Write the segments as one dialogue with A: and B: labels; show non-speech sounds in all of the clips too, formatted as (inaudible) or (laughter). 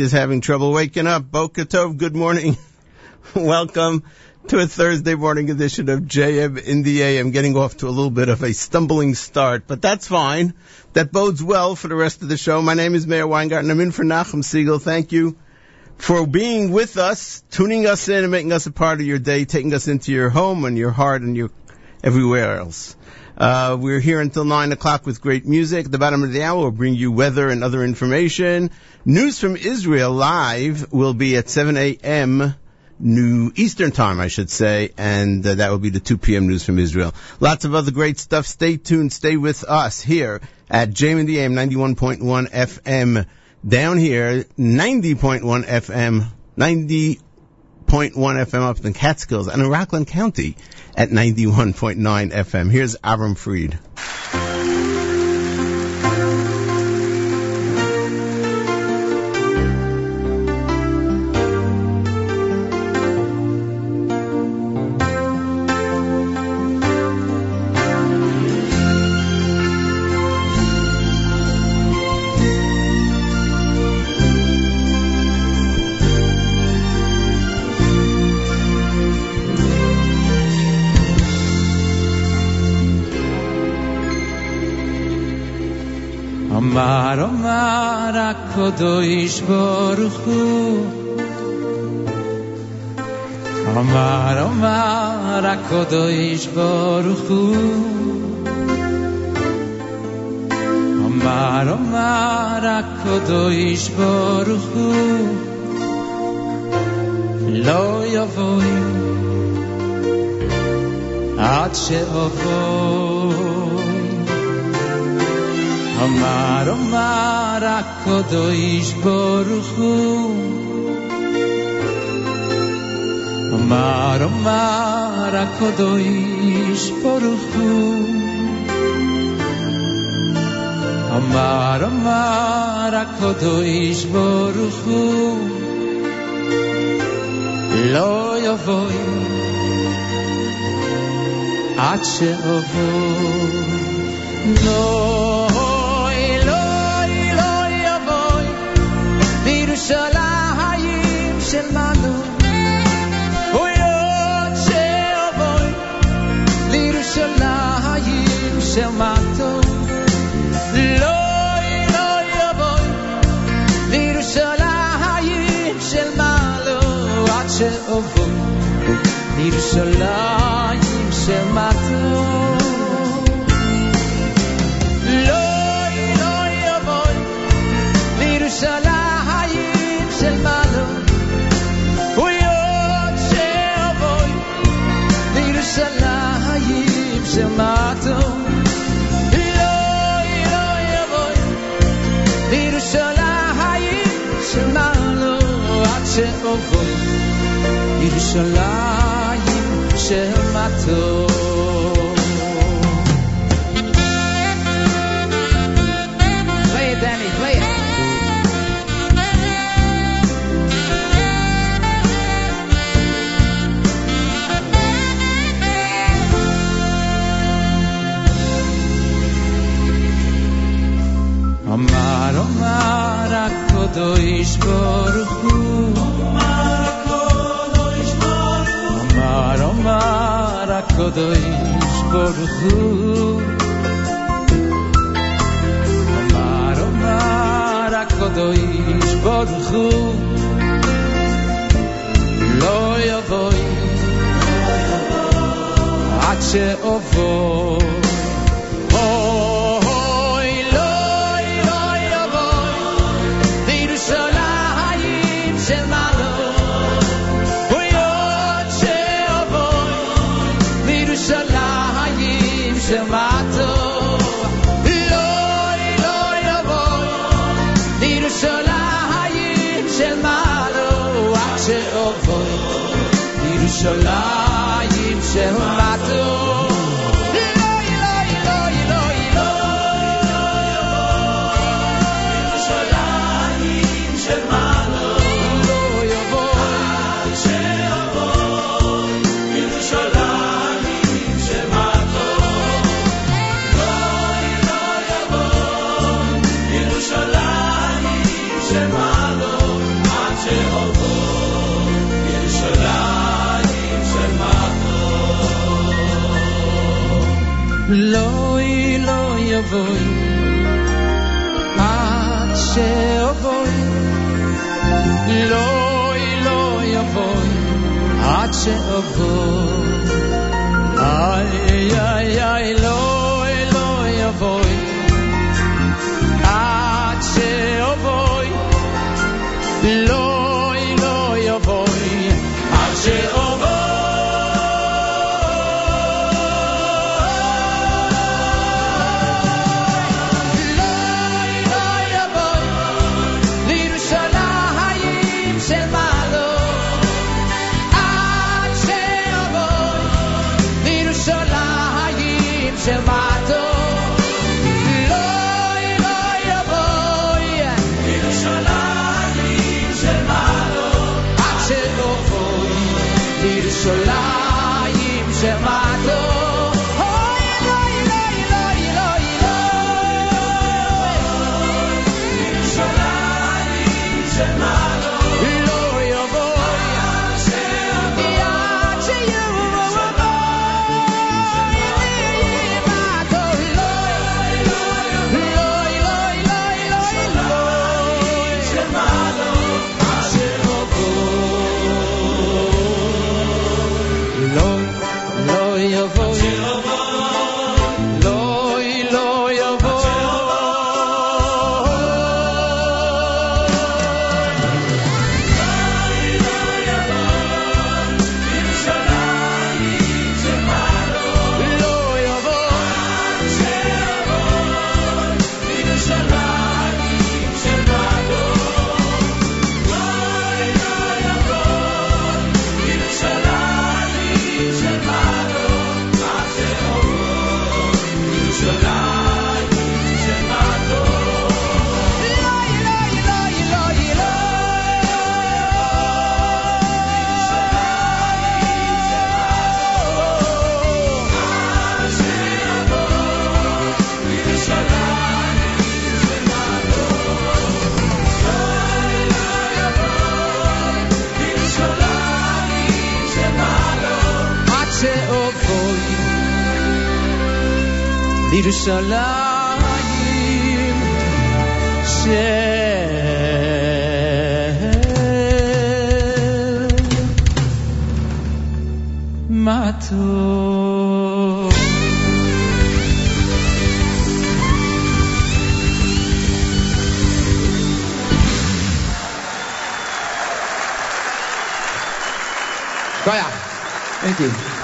A: is having trouble waking up. Boker good morning. (laughs) Welcome to a Thursday morning edition of JM in the AM. Getting off to a little bit of a stumbling start, but that's fine. That bodes well for the rest of the show. My name is Meir Weingarten. I'm in for Nachum Siegel. Thank you for being with us, tuning us in and making us a part of your day, taking us into your home and your heart and your everywhere else. Uh, we're here until 9 o'clock with great music. At the bottom of the hour, we'll bring you weather and other information. News from Israel live will be at 7 a.m. New Eastern Time, I should say, and uh, that will be the 2 p.m. news from Israel. Lots of other great stuff. Stay tuned. Stay with us here at JM and AM 91.1 FM. Down here, 90.1 FM, 90.1 FM up in Catskills and in Rockland County at 91.9 FM. Here's Avram Fried.
B: Omar, Omar, HaKadosh Baruch Hu Omar, Omar, HaKadosh Baruch Hu Omar, Omar, Hu Lo Yavoi Ad She'avoi Omar, Omar, HaKadosh Baruch Hu Omar, Omar, HaKadosh Baruch Hu Omar, Omar, HaKadosh Baruch Hu Lo Yovoi Ad She'ovoi No בירושלים שלנו. אוי עוד שאבואי, לירושלים של מטו. לוי, לוי יבואי, לירושלים של מעלו. עד שאבואי, לירושלים של מטו. לוי, שאובות ירושלים של מתוק Omar, HaKadosh Baruch Hu. Omar, Omar, HaKadosh Baruch Hu. Lo yavoi, עד שאבוא. Shema. לא יבואי עד שאבואי לא לא יבואי עד שאבואי לירושלים של מטות. Koyach. Thank you.
C: You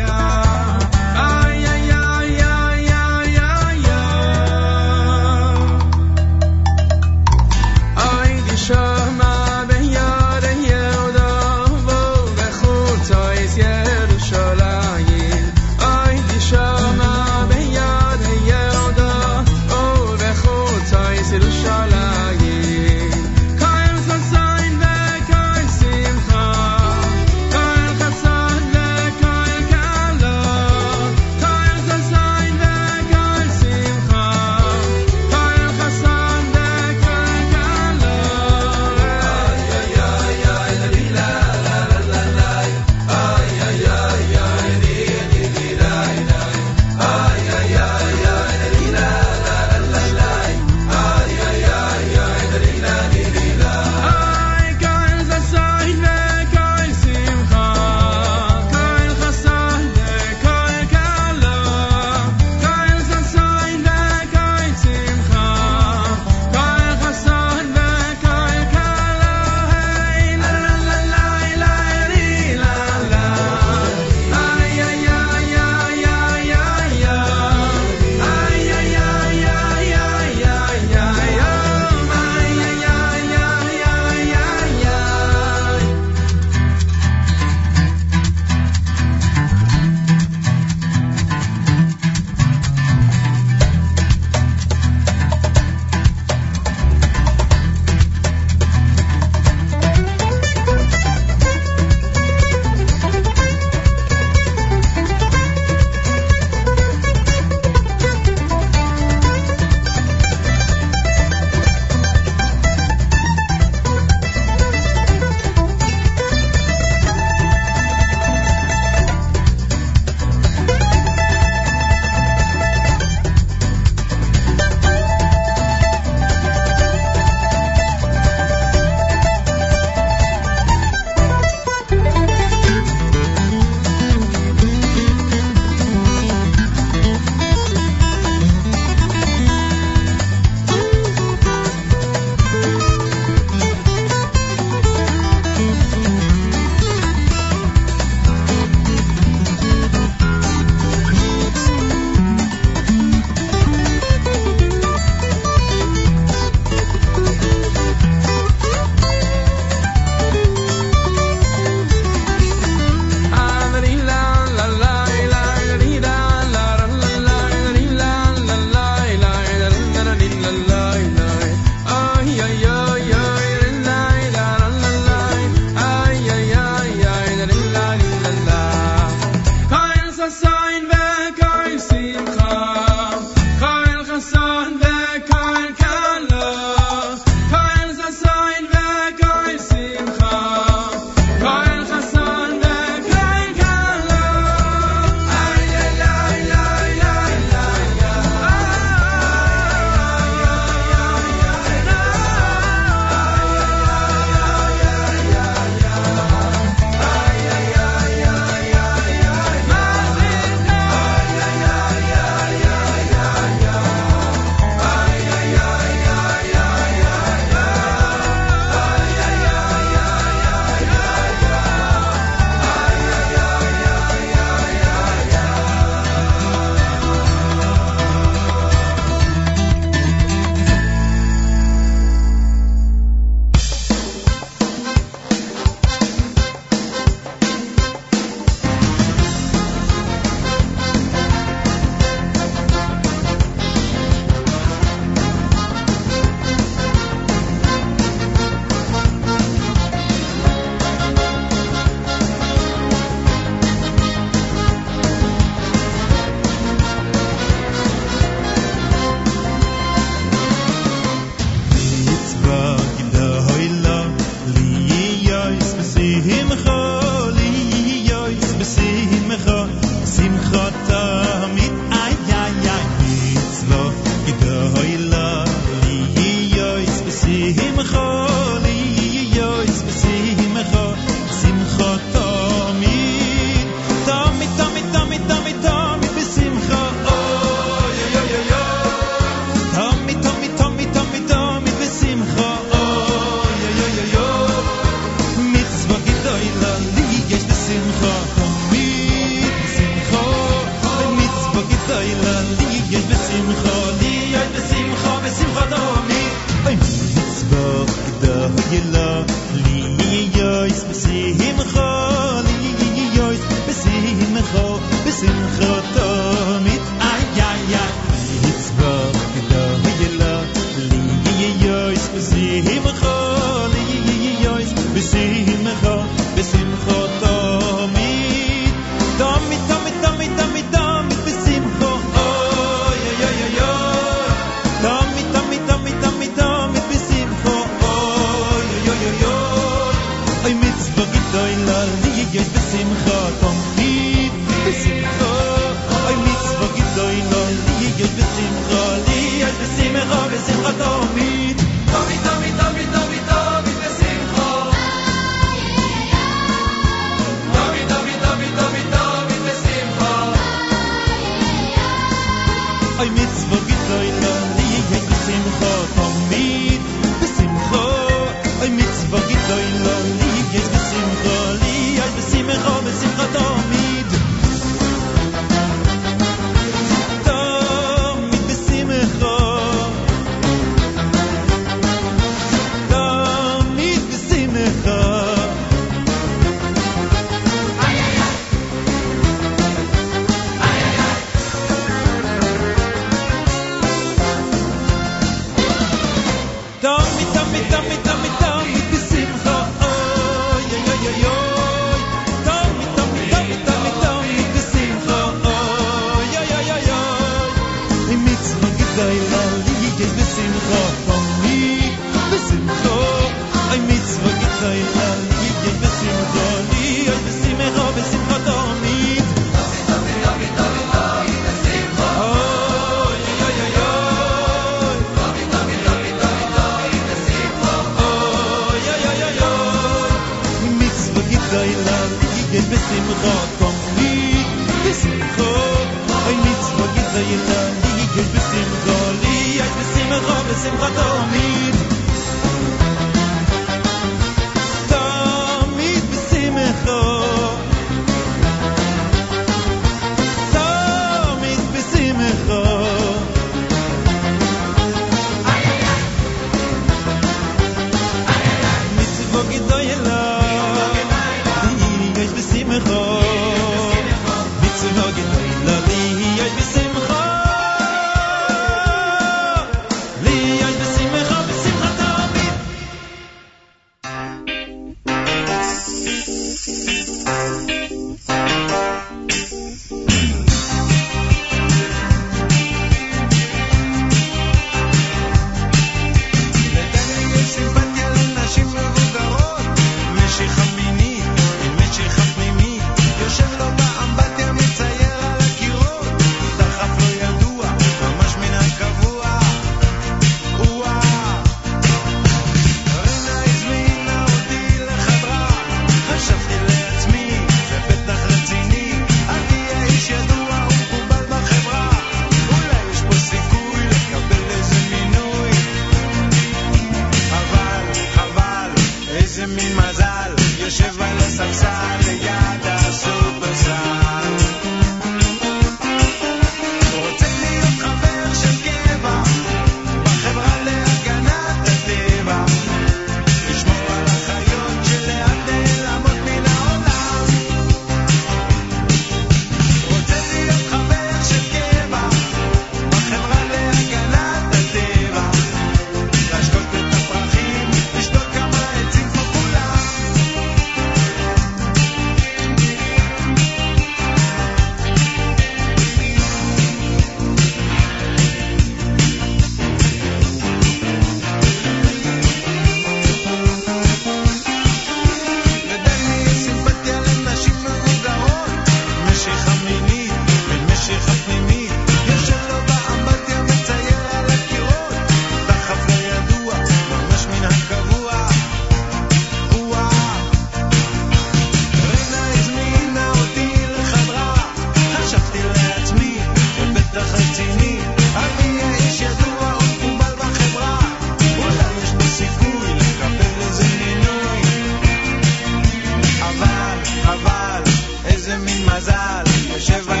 D: מזל, יושב
A: בים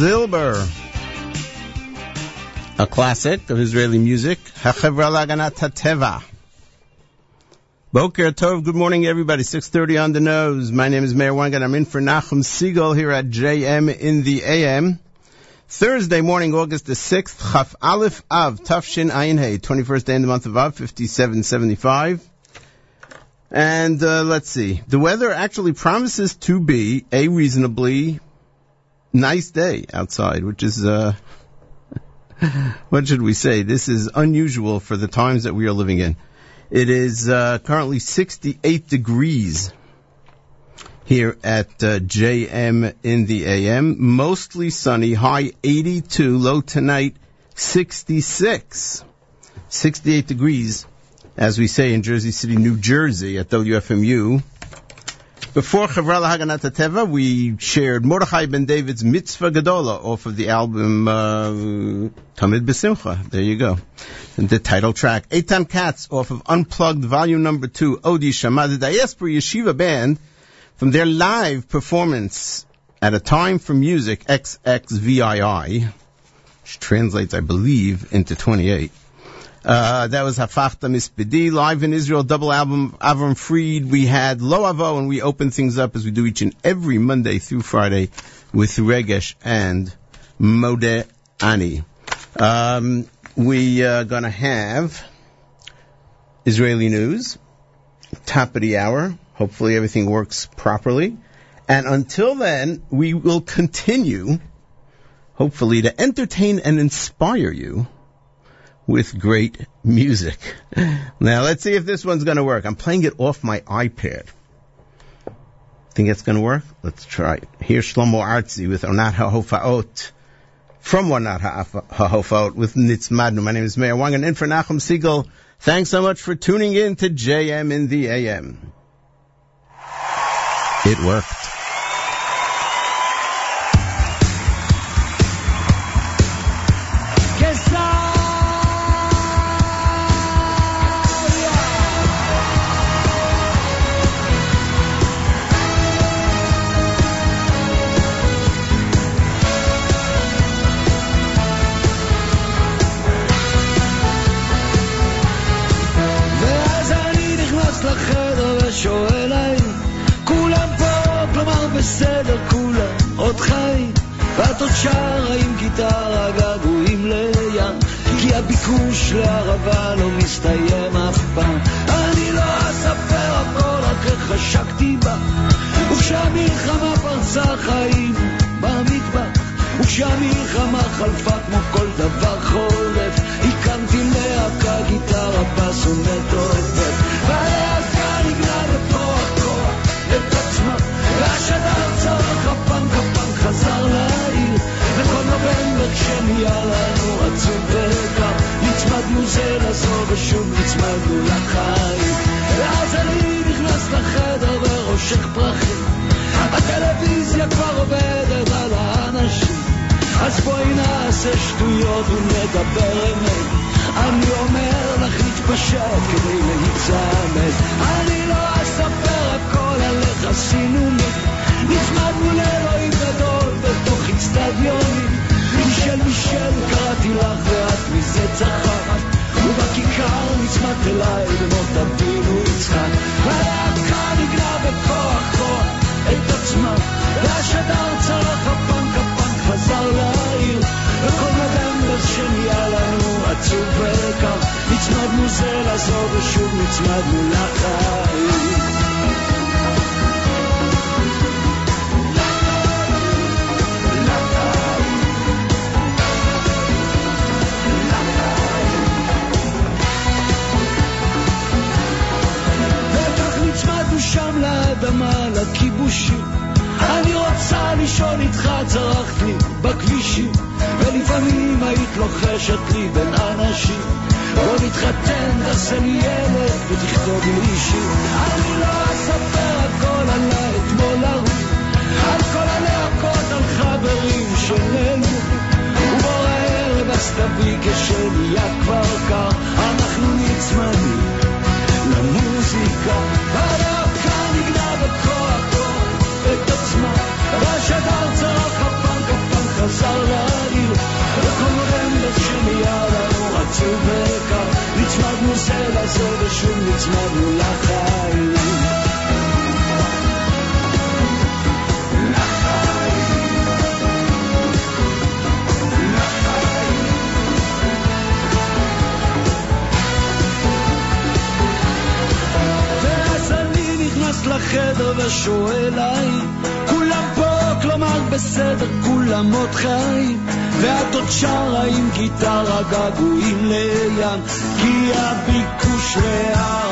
A: Zilber. A classic of Israeli music, HaChevra Laganat. Boker Tov, good morning everybody, 6.30 on the nose. My name is Meir Weingarten. I'm in for Nachum Siegel here at JM in the AM. Thursday morning, August the 6th, Chaf Aleph Av, Tafshin Ayin Hey, 21st day in the month of Av, 5775. And uh, let's see, the weather actually promises to be a reasonably nice day outside, which is, uh, (laughs) what should we say? This is unusual for the times that we are living in. It is uh, currently 68 degrees here at uh, JM in the AM. Mostly sunny, high 82, low tonight 66. 68 degrees, as we say in Jersey City, New Jersey at WFMU. Before Chavra Haganat Teva, we shared Mordechai Ben David's Mitzvah Gadola off of the album uh, Tamid Besimcha. There you go. And the title track. Eitan Katz off of Unplugged Volume Number 2, Odi Shama, the Diaspora Yeshiva Band, from their live performance at a time for music XXVII, which translates, I believe, into 28. Uh, that was Hafachta Mispidi, live in Israel, double album Avram Fried. We had Lo Avo, and we open things up as we do each and every Monday through Friday with Regesh and Mode Ani. Um, we are going to have Israeli news, top of the hour. Hopefully everything works properly. And until then, we will continue, hopefully, to entertain and inspire you with great music. Now let's see if this one's going to work. I'm playing it off my iPad. Think it's going to work? Let's try. it. Here's Shlomo Artzi with Onat HaHofaot. From Onat HaHofaot with Nitzmadnu. My name is Meir Weingarten for Nachum Siegel. Thanks so much for tuning in to JM in the AM. It worked.
E: הביקוש לערבה לא מסתיים אף פעם. אני לא אספר הכל רק איך חשקתי בה. וכשהמלחמה פרצה חיים במטבח וכשהמלחמה חלפה כמו כל דבר חורף הקמתי להקה גיטרה בס ומטורפת זה לזו ושוב נצמדנו לחיים. ואז אני נכנס לחדר ורושך פרחים. הטלוויזיה כבר עובדת על האנשים. אז בואי נעשה שטויות ונדבר אמת. אני אומר לך להתפשט כדי להיצמד. אני לא אספר הכל על איך עשינו מי. נצמדנו לאלוהים גדול בתוך אצטדיונים. מישל מישל קראתי לך ואת מזה צחקת ובכיכר נצמדת אליי במות אבינו יצחק והלהקה נגנה בכוח כוח את עצמה והשדר צרח הפנק הפנק חזר לעיר וכל נובמבר שנהיה לנו עצוב וקר נצמדנו זה לזו ושוב נצמדנו לחיים תסיים ותכתוב לי שיר. אני לא
F: שוב נצמדנו לחיים. לחדר ושואל האם כולם פה, כלומר בסדר, כולם עוד חיים ואת עוד שרה עם גיטרה געגועים לים כי
G: הביג שני העמים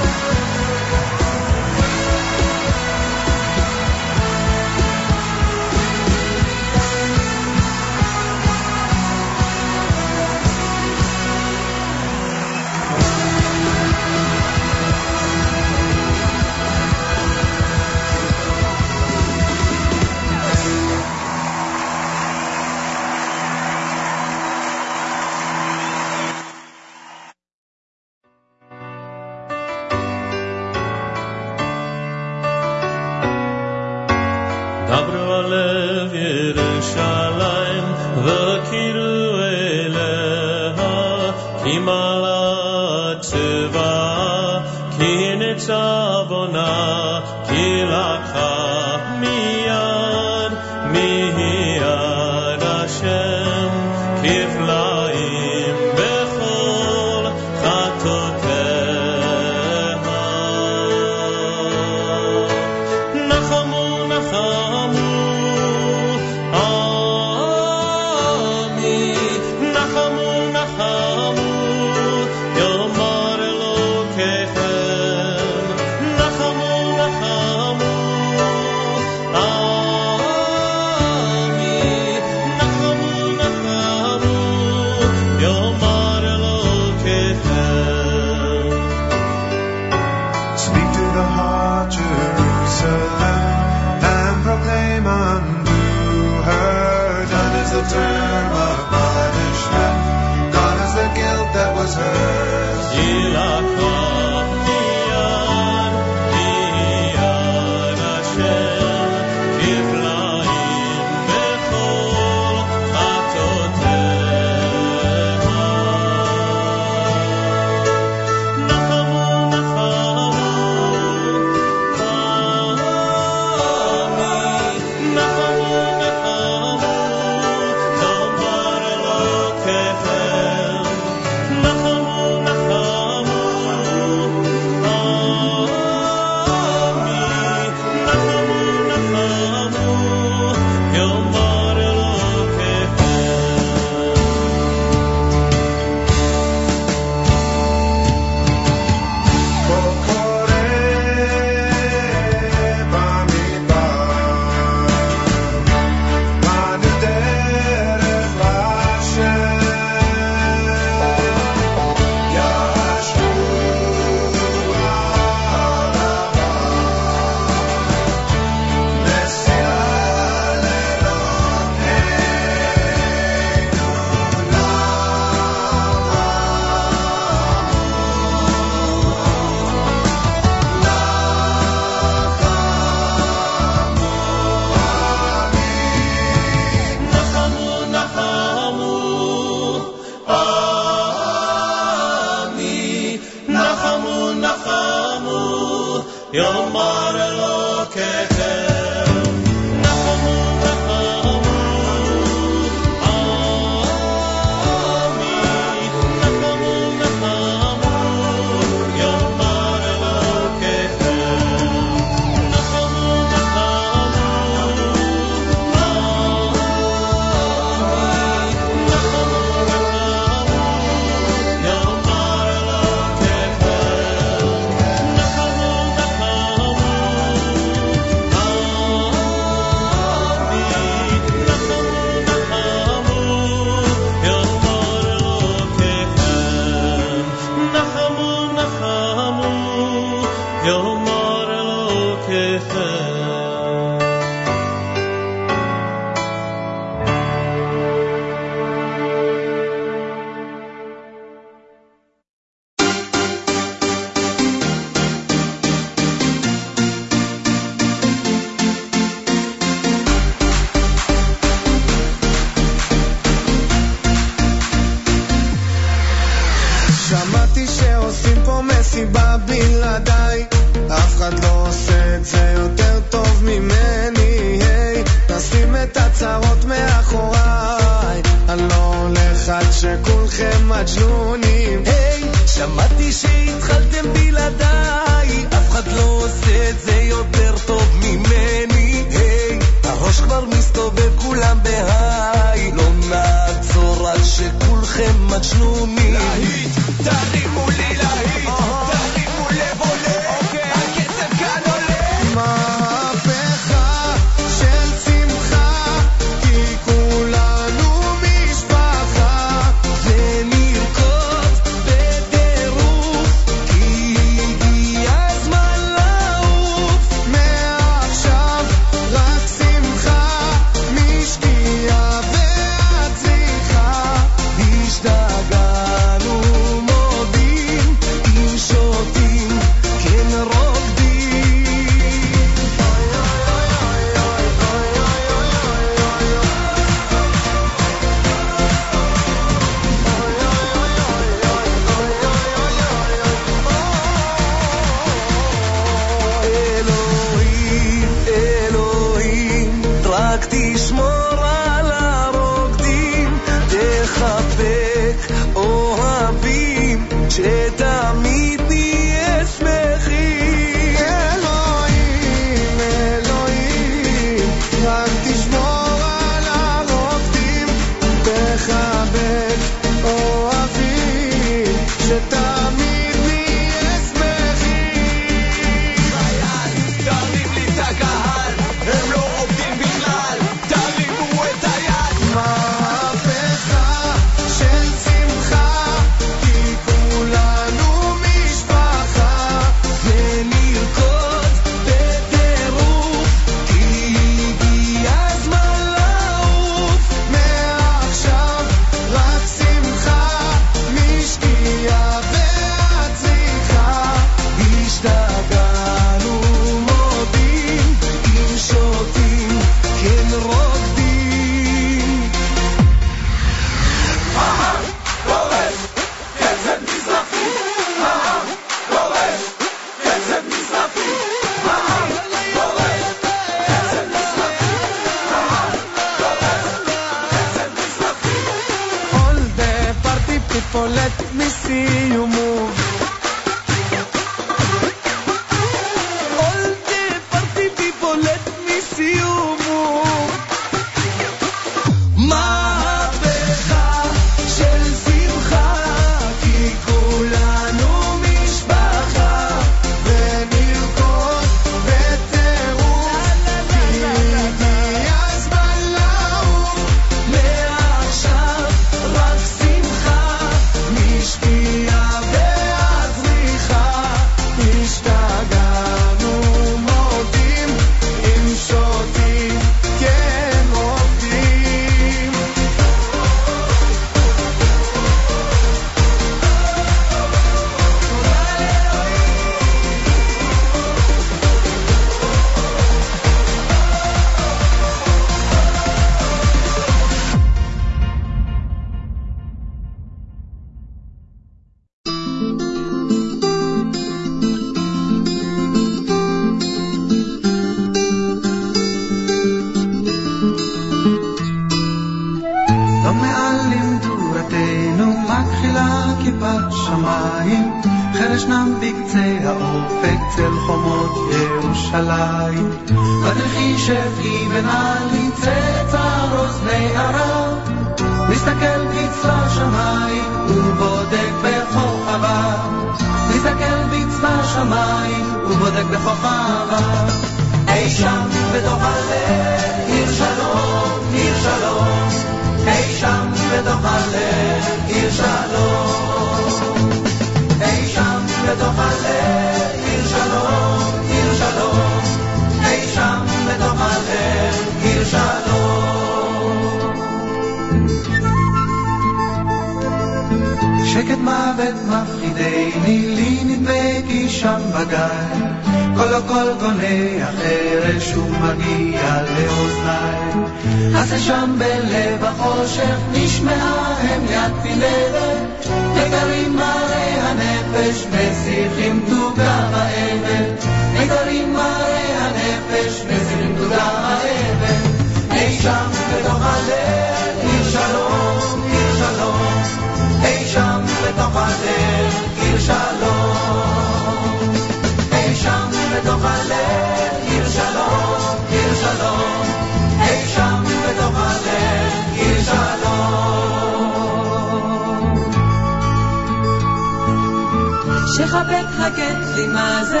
G: שחבק הגט לי מה זה,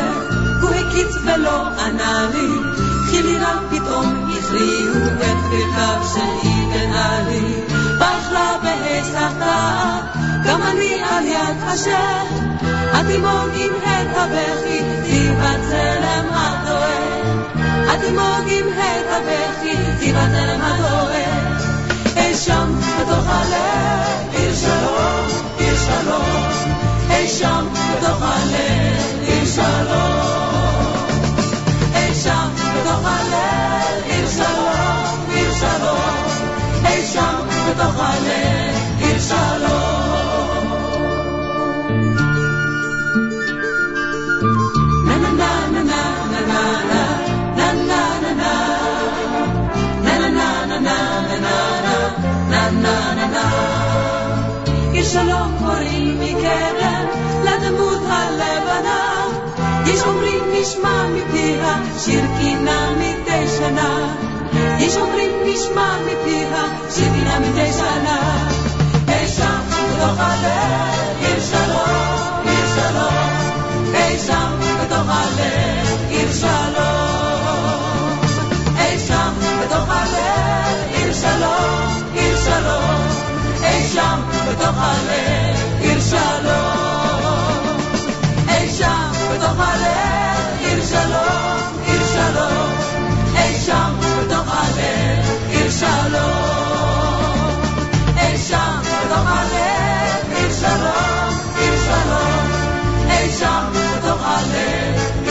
G: הוא הקיץ ולא ענה לי, חיליו פתאום הכריעו את ברכיו של אבן עלי. בחרה בהיסחתה, גם אני על יד השם, התימוג עם הד הבכי, טיב הצלם הדואג. התימוג עם הד הבכי, טיב הצלם הדואג. אי שם בתוך הלב, עיר שלום, עיר שלום, אי שם בתוך הלב עיר שלום. אי שם בתוך הלב עיר שלום, עיר שלום. אי שם בתוך הלב עיר שלום. נה נה נה נה נה נה נה שלום קוראים מקרב χρυσμά μη πήρα, σιρκινά μη τέσσανα. Ίσον χρυσμά μη πήρα, σιρκινά μη τέσσανα. Έσα με το χαλέ, ήρσα εδώ, ήρσα εδώ. Έσα με το χαλέ, ήρσα εδώ. שלום. אי שם בתוך הלב עיר שלום עיר שלום אי שם בתוך הלב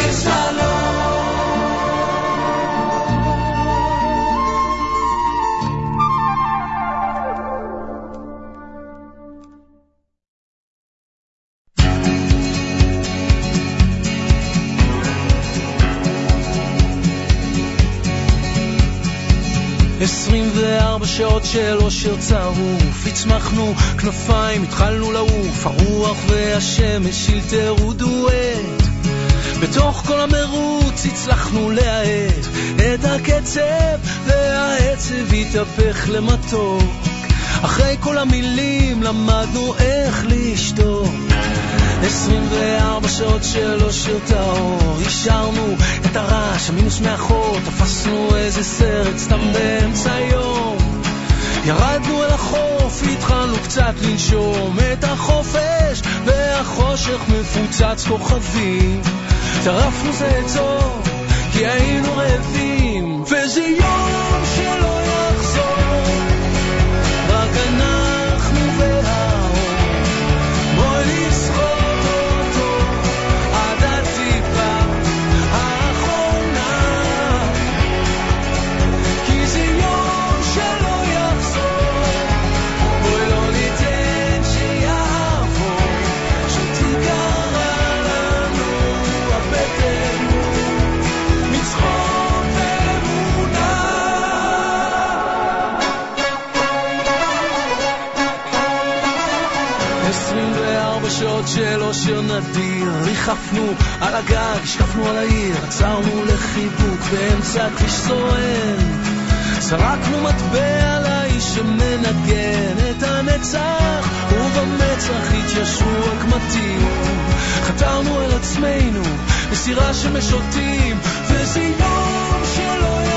E: 24 שעות של אושר צרוף, הצמחנו כנפיים, התחלנו לעוף, הרוח והשמש אלתרו דואט. בתוך כל המרוץ הצלחנו להאט את הקצב, והעצב התהפך למתוק. אחרי כל המילים למדנו איך לשתוק. 24 שעות של אושר טהור, השארנו את הרעש, המינוס מאחור, תפסנו איזה סרט סתם באמצע היום. ירדנו אל החוף, התחלנו קצת לנשום את החופש, והחושך מפוצץ כוכבים. טרפנו זה זו, כי היינו רעבים, וזה יום של אושר נדיר, ריחפנו על הגג, השקפנו על העיר, עצרנו לחיבוק באמצע כביש סואן. זרקנו מטבע לאיש שמנגן את הנצח, ובמצח התיישבו הקמטים. חתרנו אל עצמנו בסירה שמשוטים, וזה יום שלא יחזור,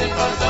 C: se pasa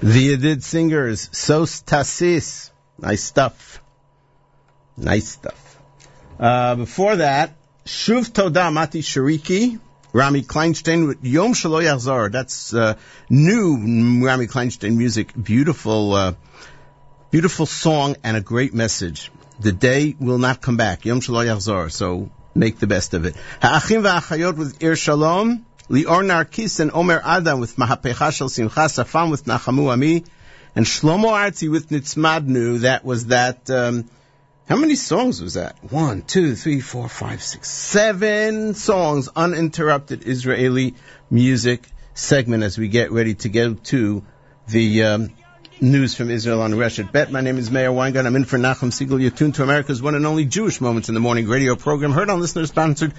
A: The Yedid Singers, Sos Tasis. Nice stuff. Nice stuff. Uh, before that, Shuv Toda Mati Shariki, Rami Kleinstein with Yom Shalo Yachzor. That's uh, new Rami Kleinstein music. Beautiful, uh, beautiful song and a great message. The day will not come back. Yom Shalo Yachzor. So make the best of it. Ha'achim va'achayot with Ir Shalom. Lior Narkis and Omer Adam with Mahapecha Shel Simcha, Safam with Nachamu Ami, and Shlomo Artzi with Nitzmadnu. That was that, um, how many songs was that? One, two, three, four, five, six, seven songs, uninterrupted Israeli music segment as we get ready to go to the um, news from Israel on Reshet Bet. My name is Meir Weingarten. I'm in for Nachum Siegel. You're tuned to America's one and only Jewish Moments in the Morning radio program, heard on listener-sponsored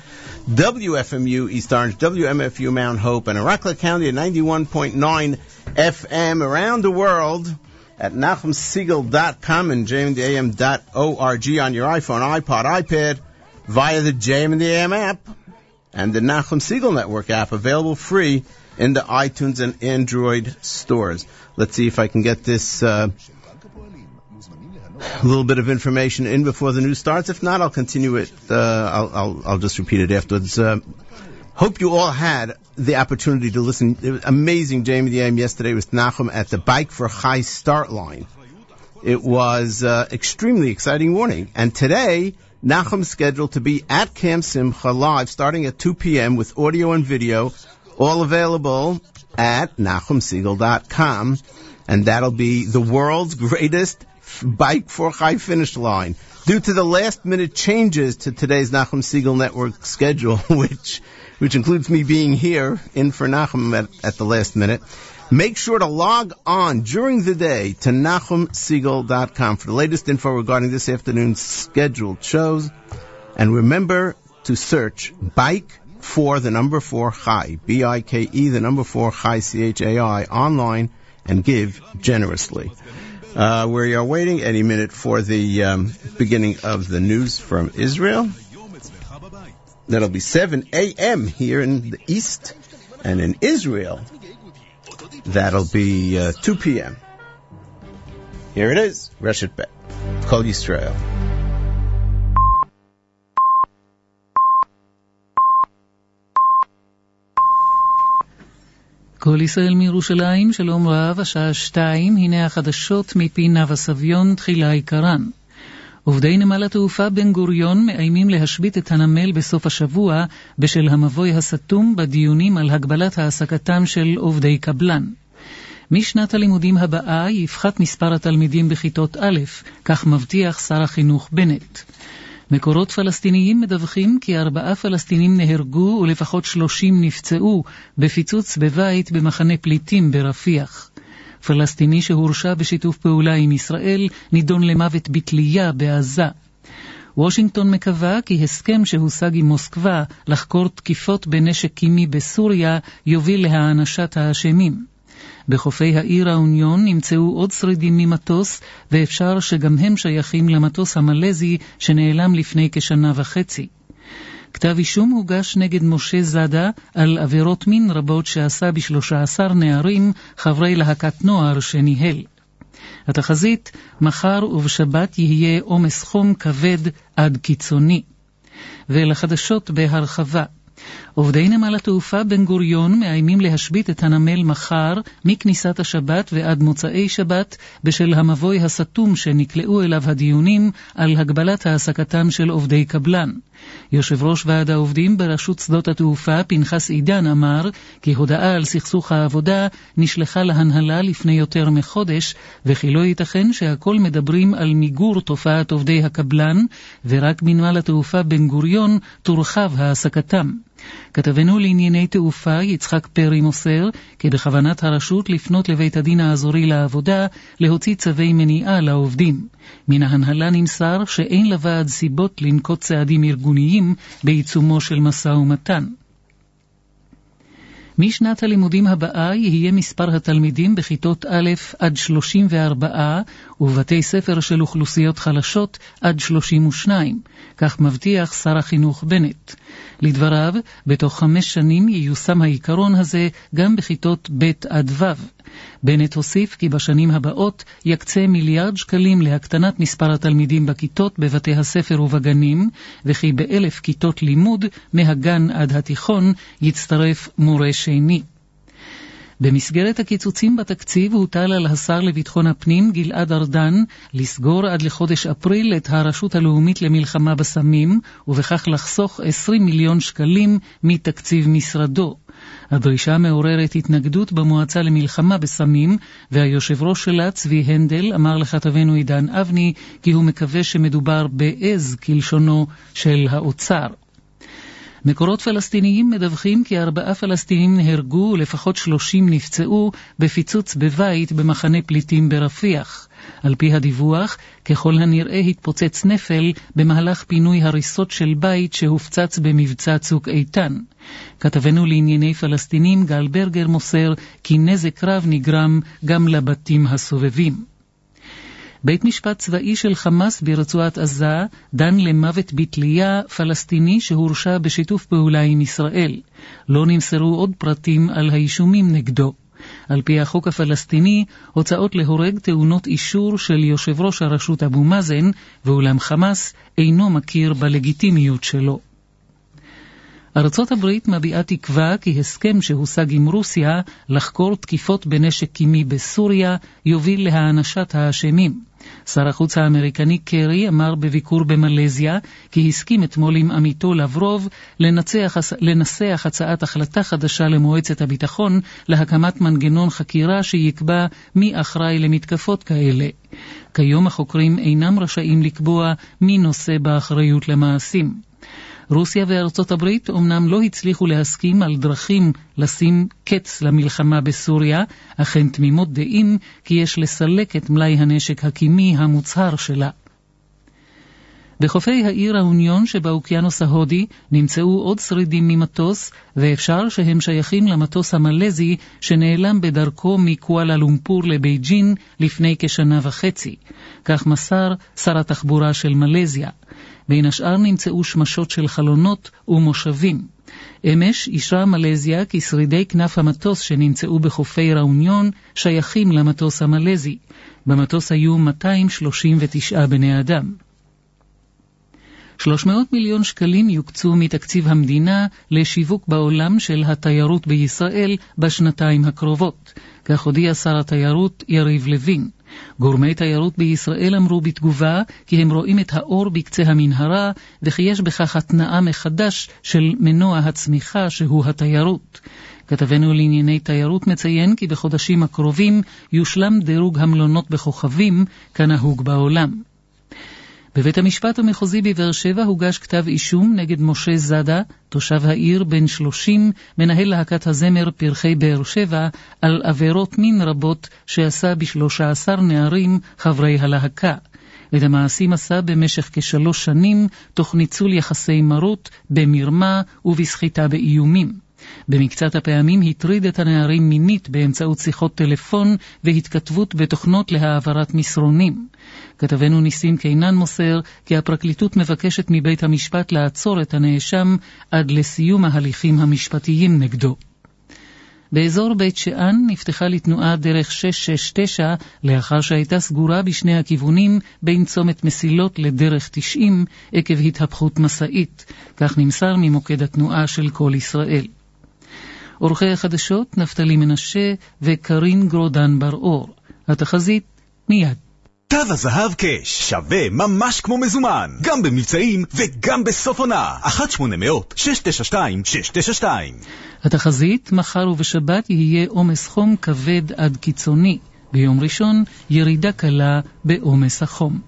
A: WFMU East Orange, WMFU Mount Hope, and Rockland County at 91.9 FM around the world at NachumSiegel.com and jmandam.org on your iPhone, iPod, iPad, via the JM and the AM app and the Nachum Siegel Network app available free in the iTunes and Android stores. Let's see if I can get this uh, a little bit of information in before the news starts. If not, I'll continue it. Uh, I'll, I'll, I'll just repeat it afterwards. Uh, hope you all had the opportunity to listen. It was amazing AM yesterday with Nachum at the Bike for Chai start line. It was uh, extremely exciting morning. And today, Nachum's scheduled to be at Camp Simcha live starting at 2 p.m. with audio and video, all available at NachumSiegel.com. And that'll be the world's greatest bike for Chai finish line. Due to the last minute changes to today's Nachum Siegel Network schedule, (laughs) which which includes me being here in for Nachum at, at the last minute, make sure to log on during the day to NachumSiegel.com for the latest info regarding this afternoon's scheduled shows. And remember to search Bike for the number 4, Chai, B-I-K-E, the number 4, Chai, C-H-A-I, online, and give generously. Uh, we are waiting any minute for the um, beginning of the news from Israel. That'll be 7 a.m. here in the East. And in Israel, that'll be uh, 2 p.m. Here it is, Reshet Bet. Kol Yisrael.
H: כל ישראל מירושלים, שלום רב, השעה שתיים, הנה החדשות מפי נאוה סביון, תחילה עיקרן. עובדי נמל התעופה בן גוריון מאיימים להשבית את הנמל בסוף השבוע בשל המבוי הסתום בדיונים על הגבלת העסקתם של עובדי קבלן. משנת הלימודים הבאה יפחת מספר התלמידים בכיתות א', כך מבטיח שר החינוך בנט. מקורות פלסטיניים מדווחים כי ארבעה פלסטינים נהרגו ולפחות שלושים נפצעו בפיצוץ בבית במחנה פליטים ברפיח. פלסטיני שהורשע בשיתוף פעולה עם ישראל נידון למוות בתלייה בעזה. וושינגטון מקווה כי הסכם שהושג עם מוסקבה לחקור תקיפות בנשק קימי בסוריה יוביל להענשת האשמים. בחופי העיר האוניון נמצאו עוד שרידים ממטוס, ואפשר שגם הם שייכים למטוס המלזי שנעלם לפני כשנה וחצי. כתב אישום הוגש נגד משה זאדה על עבירות מין רבות שעשה בשלושה עשר נערים, חברי להקת נוער שניהל. התחזית, מחר ובשבת יהיה עומס חום כבד עד קיצוני. ולחדשות בהרחבה. עובדי נמל התעופה בן גוריון מאיימים להשבית את הנמל מחר, מכניסת השבת ועד מוצאי שבת, בשל המבוי הסתום שנקלעו אליו הדיונים על הגבלת העסקתם של עובדי קבלן. יושב ראש ועד העובדים ברשות שדות התעופה, פנחס עידן, אמר כי הודעה על סכסוך העבודה נשלחה להנהלה לפני יותר מחודש, וכי לא ייתכן שהכל מדברים על מיגור תופעת עובדי הקבלן, ורק בנמל התעופה בן גוריון תורחב העסקתם. כתבנו לענייני תעופה יצחק פרי מוסר כי בכוונת הרשות לפנות לבית הדין האזורי לעבודה להוציא צווי מניעה לעובדים. מן ההנהלה נמסר שאין לוועד סיבות לנקוט צעדים ארגוניים בעיצומו של משא ומתן. משנת הלימודים הבאה יהיה מספר התלמידים בכיתות א' עד 34 ובבתי ספר של אוכלוסיות חלשות עד 32, כך מבטיח שר החינוך בנט. לדבריו, בתוך חמש שנים ייושם העיקרון הזה גם בכיתות ב' עד ו'. בנט הוסיף כי בשנים הבאות יקצה מיליארד שקלים להקטנת מספר התלמידים בכיתות בבתי הספר ובגנים, וכי באלף כיתות לימוד, מהגן עד התיכון, יצטרף מורה שני. במסגרת הקיצוצים בתקציב הוטל על השר לביטחון הפנים גלעד ארדן לסגור עד לחודש אפריל את הרשות הלאומית למלחמה בסמים, ובכך לחסוך 20 מיליון שקלים מתקציב משרדו. הדרישה מעוררת התנגדות במועצה למלחמה בסמים, והיושב ראש שלה, צבי הנדל, אמר לכתבנו עידן אבני כי הוא מקווה שמדובר בעז כלשונו של האוצר. מקורות פלסטיניים מדווחים כי ארבעה פלסטינים נהרגו ולפחות שלושים נפצעו בפיצוץ בבית במחנה פליטים ברפיח. על פי הדיווח, ככל הנראה התפוצץ נפל במהלך פינוי הריסות של בית שהופצץ במבצע צוק איתן. כתבנו לענייני פלסטינים גל ברגר מוסר כי נזק רב נגרם גם לבתים הסובבים. בית משפט צבאי של חמאס ברצועת עזה דן למוות בתלייה פלסטיני שהורשע בשיתוף פעולה עם ישראל. לא נמסרו עוד פרטים על האישומים נגדו. על פי החוק הפלסטיני, הוצאות להורג טעונות אישור של יושב ראש הרשות אבו מאזן, ואולם חמאס אינו מכיר בלגיטימיות שלו. ארצות הברית מביעה תקווה כי הסכם שהושג עם רוסיה לחקור תקיפות בנשק קימי בסוריה יוביל להענשת האשמים. שר החוץ האמריקני קרי אמר בביקור במלזיה כי הסכים אתמול עם עמיתו לברוב לנצח, לנסח הצעת החלטה חדשה למועצת הביטחון להקמת מנגנון חקירה שיקבע מי אחראי למתקפות כאלה. כיום החוקרים אינם רשאים לקבוע מי נושא באחריות למעשים. רוסיה וארצות הברית אומנם לא הצליחו להסכים על דרכים לשים קץ למלחמה בסוריה, אך הן תמימות דעים כי יש לסלק את מלאי הנשק הקימי המוצהר שלה. בחופי העיר האוניון שבאוקיינוס ההודי נמצאו עוד שרידים ממטוס, ואפשר שהם שייכים למטוס המלזי שנעלם בדרכו מקואלה לומפור לבייג'ין לפני כשנה וחצי. כך מסר שר התחבורה של מלזיה. בין השאר נמצאו שמשות של חלונות ומושבים. אמש אישרה מלזיה כי שרידי כנף המטוס שנמצאו בחופי ראוניון שייכים למטוס המלזי. במטוס היו 239 בני אדם. 300 מיליון שקלים יוקצו מתקציב המדינה לשיווק בעולם של התיירות בישראל בשנתיים הקרובות. כך הודיע שר התיירות יריב לוין. גורמי תיירות בישראל אמרו בתגובה כי הם רואים את האור בקצה המנהרה וכי יש בכך התנעה מחדש של מנוע הצמיחה שהוא התיירות. כתבנו לענייני תיירות מציין כי בחודשים הקרובים יושלם דירוג המלונות בכוכבים כנהוג בעולם. בבית המשפט המחוזי בבאר שבע הוגש כתב אישום נגד משה זאדה, תושב העיר בן 30, מנהל להקת הזמר פרחי באר שבע, על עבירות מין רבות שעשה ב-13 נערים חברי הלהקה. את המעשים עשה במשך כשלוש שנים, תוך ניצול יחסי מרות, במרמה ובסחיטה באיומים. במקצת הפעמים הטריד את הנערים מינית באמצעות שיחות טלפון והתכתבות בתוכנות להעברת מסרונים. כתבנו ניסים קינן מוסר כי הפרקליטות מבקשת מבית המשפט לעצור את הנאשם עד לסיום ההליכים המשפטיים נגדו. באזור בית שאן נפתחה לתנועה דרך 669 לאחר שהייתה סגורה בשני הכיוונים בין צומת מסילות לדרך 90 עקב התהפכות משאית, כך נמסר ממוקד התנועה של כל ישראל. עורכי החדשות נפתלי מנשה וקרין גרודן בר-אור. התחזית מיד.
I: תו הזהב קאש שווה ממש כמו מזומן, גם במבצעים וגם בסוף עונה. 1-800-692-692
H: התחזית, מחר ובשבת יהיה עומס חום כבד עד קיצוני. ביום ראשון, ירידה קלה בעומס החום.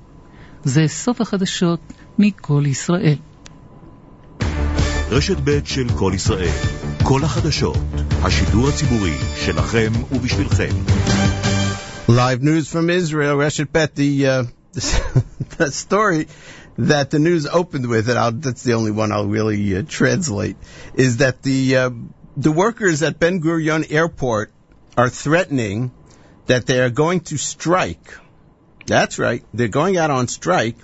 H: זה סוף החדשות מכל ישראל.
I: רשת ב' של כל ישראל. כל החדשות. השידור הציבורי שלכם ובשבילכם.
A: Live news from Israel, Reshet Bet, the, uh, (laughs) the story that the news opened with, and I'll, that's the only one I'll really uh, translate, is that the uh, the workers at Ben Gurion Airport are threatening that they are going to strike. That's right, they're going out on strike,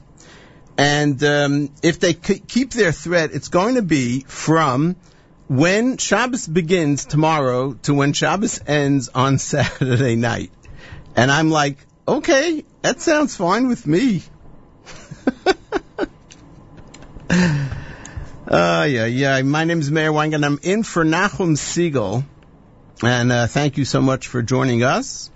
A: and um, if they k- keep their threat, it's going to be from when Shabbos begins tomorrow to when Shabbos ends on (laughs) Saturday night. And I'm like, okay, that sounds fine with me. Uh, (laughs) yeah, yeah. My name is Meir Wang, and I'm in for Nachum Segal. And uh, thank you so much for joining us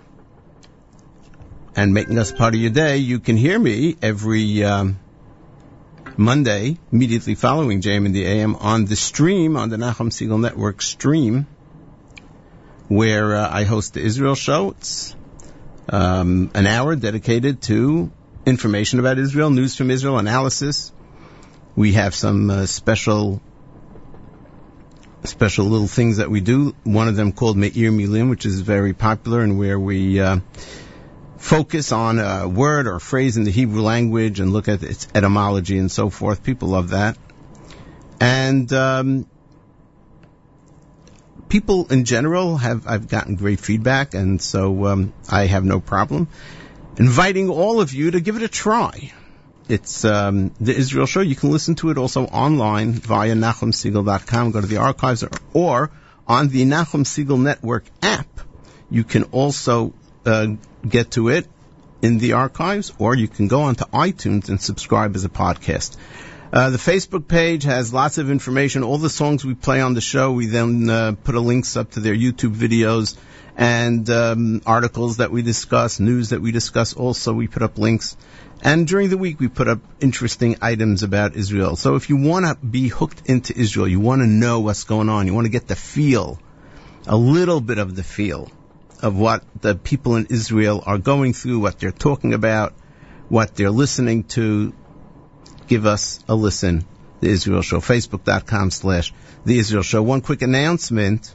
A: and making us part of your day. You can hear me every um, Monday, immediately following JM in the AM, on the stream, on the Nachum Segal Network stream, where uh, I host the Israel show. It's um, an hour dedicated to information about Israel, news from Israel, analysis. We have some uh, special special little things that we do. One of them called Me'ir Milim, which is very popular and where we uh, focus on a word or phrase in the Hebrew language and look at its etymology and so forth. People love that. And um, people in general have I've gotten great feedback, and so um, I have no problem inviting all of you to give it a try. It's um, the Israel Show. You can listen to it also online via NachumSegal.com. Go to the archives, or, or on the Nachum Segal Network app. You can also uh, get to it in the archives, or you can go onto iTunes and subscribe as a podcast. Uh, the Facebook page has lots of information. All the songs we play on the show, we then uh, put a links up to their YouTube videos and um, articles that we discuss, news that we discuss. Also, we put up links. And during the week, we put up interesting items about Israel. So if you want to be hooked into Israel, you want to know what's going on, you want to get the feel, a little bit of the feel of what the people in Israel are going through, what they're talking about, what they're listening to, give us a listen. The Israel Show, facebook.com slash The Israel Show. One quick announcement.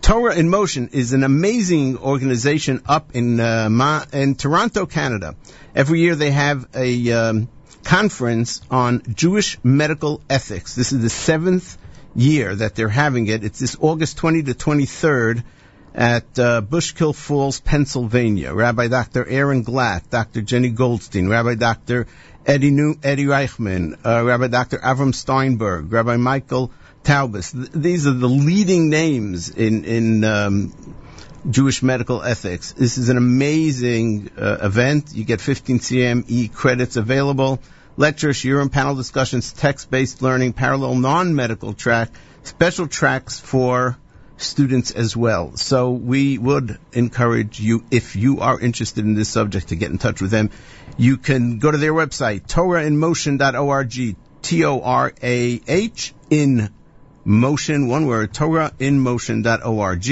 A: Torah in Motion is an amazing organization up in uh, Ma- in Toronto, Canada. Every year they have a um, conference on Jewish medical ethics. This is the seventh year that they're having it. It's this August 20 to 23rd at uh, Bushkill Falls, Pennsylvania. Rabbi Dr. Aaron Glatt, Dr. Jenny Goldstein, Rabbi Dr. Eddie, New, Eddie Reichman, uh, Rabbi Dr. Avram Steinberg, Rabbi Michael Taubes. Th- these are the leading names in in um, Jewish medical ethics. This is an amazing uh, event. You get 15 CME credits available. Lectures, shiurim, panel discussions, text-based learning, parallel non-medical track, special tracks for students as well. So we would encourage you, if you are interested in this subject, to get in touch with them. You can go to their website, TorahInMotion.org, T-O-R-A-H, in motion, one word, TorahInMotion.org.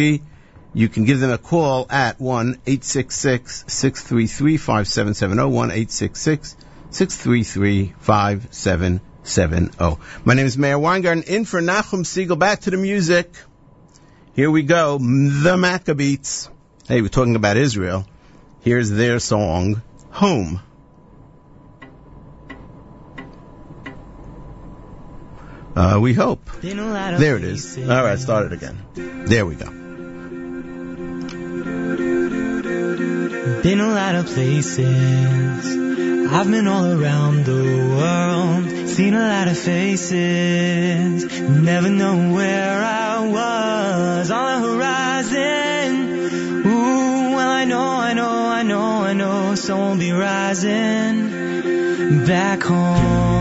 A: You can give them a call at 1-866-633-5770, 1-866-633-5770. My name is Meir Weingarten, in for Nachum Segal. Back to the music. Here we go, the Maccabeats. Hey, we're talking about Israel. Here's their song, Home. Uh, we hope. There it is. All right, start it again. There we go.
J: Been a lot of places. I've been all around the world. Seen a lot of faces. Never know where I was on the horizon. Ooh, well I know, I know, I know, I know. Someone will be rising back home.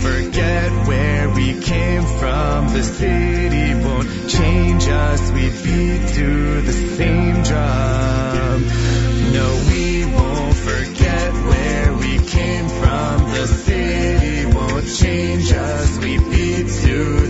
K: Forget where we came from. The city won't change us. We beat to the same drum. No, we won't forget where we came from. The city won't change us. We beat to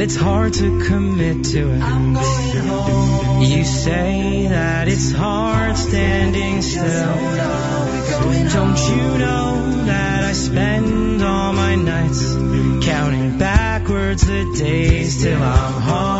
J: that it's hard to commit to it. I'm going home. You say that it's hard standing still. Don't you know that I spend all my nights counting backwards the days till I'm home?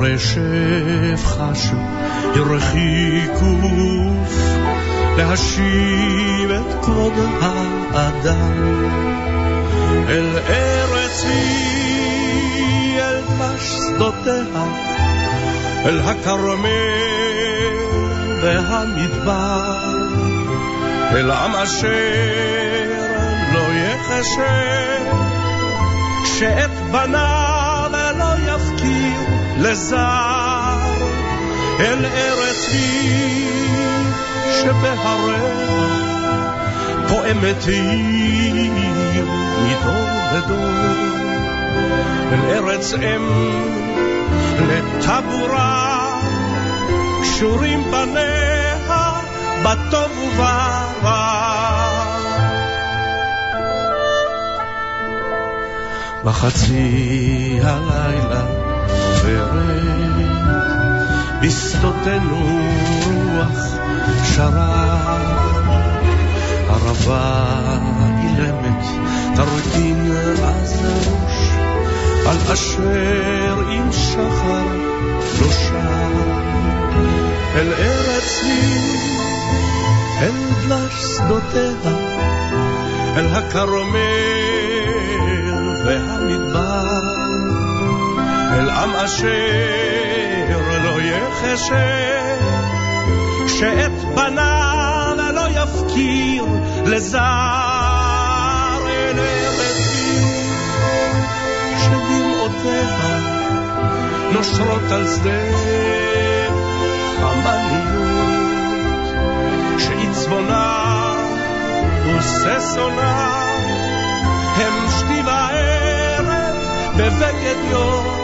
L: רשף חשו, הרחיקו להשיב את כבוד האדם. אל ארץ היא, אל דבש שדותיה, אל הכרמל והמדבר, אל עם אשר לא יחשב, שאת בניו לא יפקיר לזר, אל ארץ היא שבהריה פועמת עיר מדור לדור, אל ארץ אם לטבורה, קשורים פניה בטוב וברע. בחצי הלילה עוברת בשדותינו רוח שרה. ערבה אילמת תרטין אז ראש על אשר עם שחר לא שר. אל ארץ היא אל דלש שדותיה אל הכרמל והמדבר אל עם אשר לא יחשב שאת בניו לא יפקיר לזר אל ארץ שדמעותיה נושרות על שדה חמניות שעצבונה וששונה הם שתי וערב בבגד יומה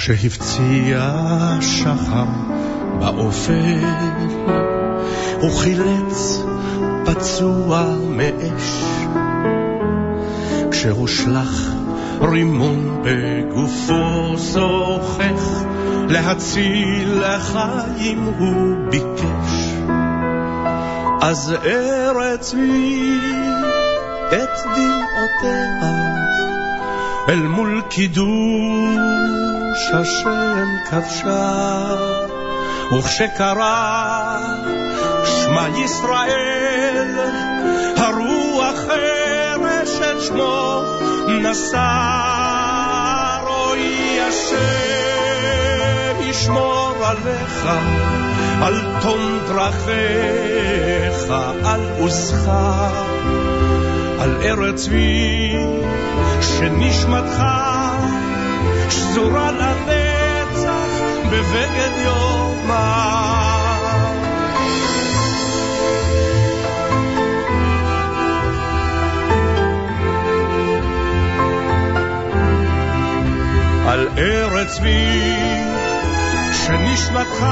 L: כשהפציע שחר באופל, הוא חילץ פצוע מאש. כשהושלך רימון בגופו זוכך, להציל לחיים הוא ביקש. אז ארץ היא את דמעותיה אל מול קידוש השם כבשה, וכשקרא שמע ישראל, נשא, רואי השם ישמור עליך, על תום דרכיך, על עוזך, על ארץ צבי שנשמתך שזורה לנצח בבגד ארץ צבי שנשמתך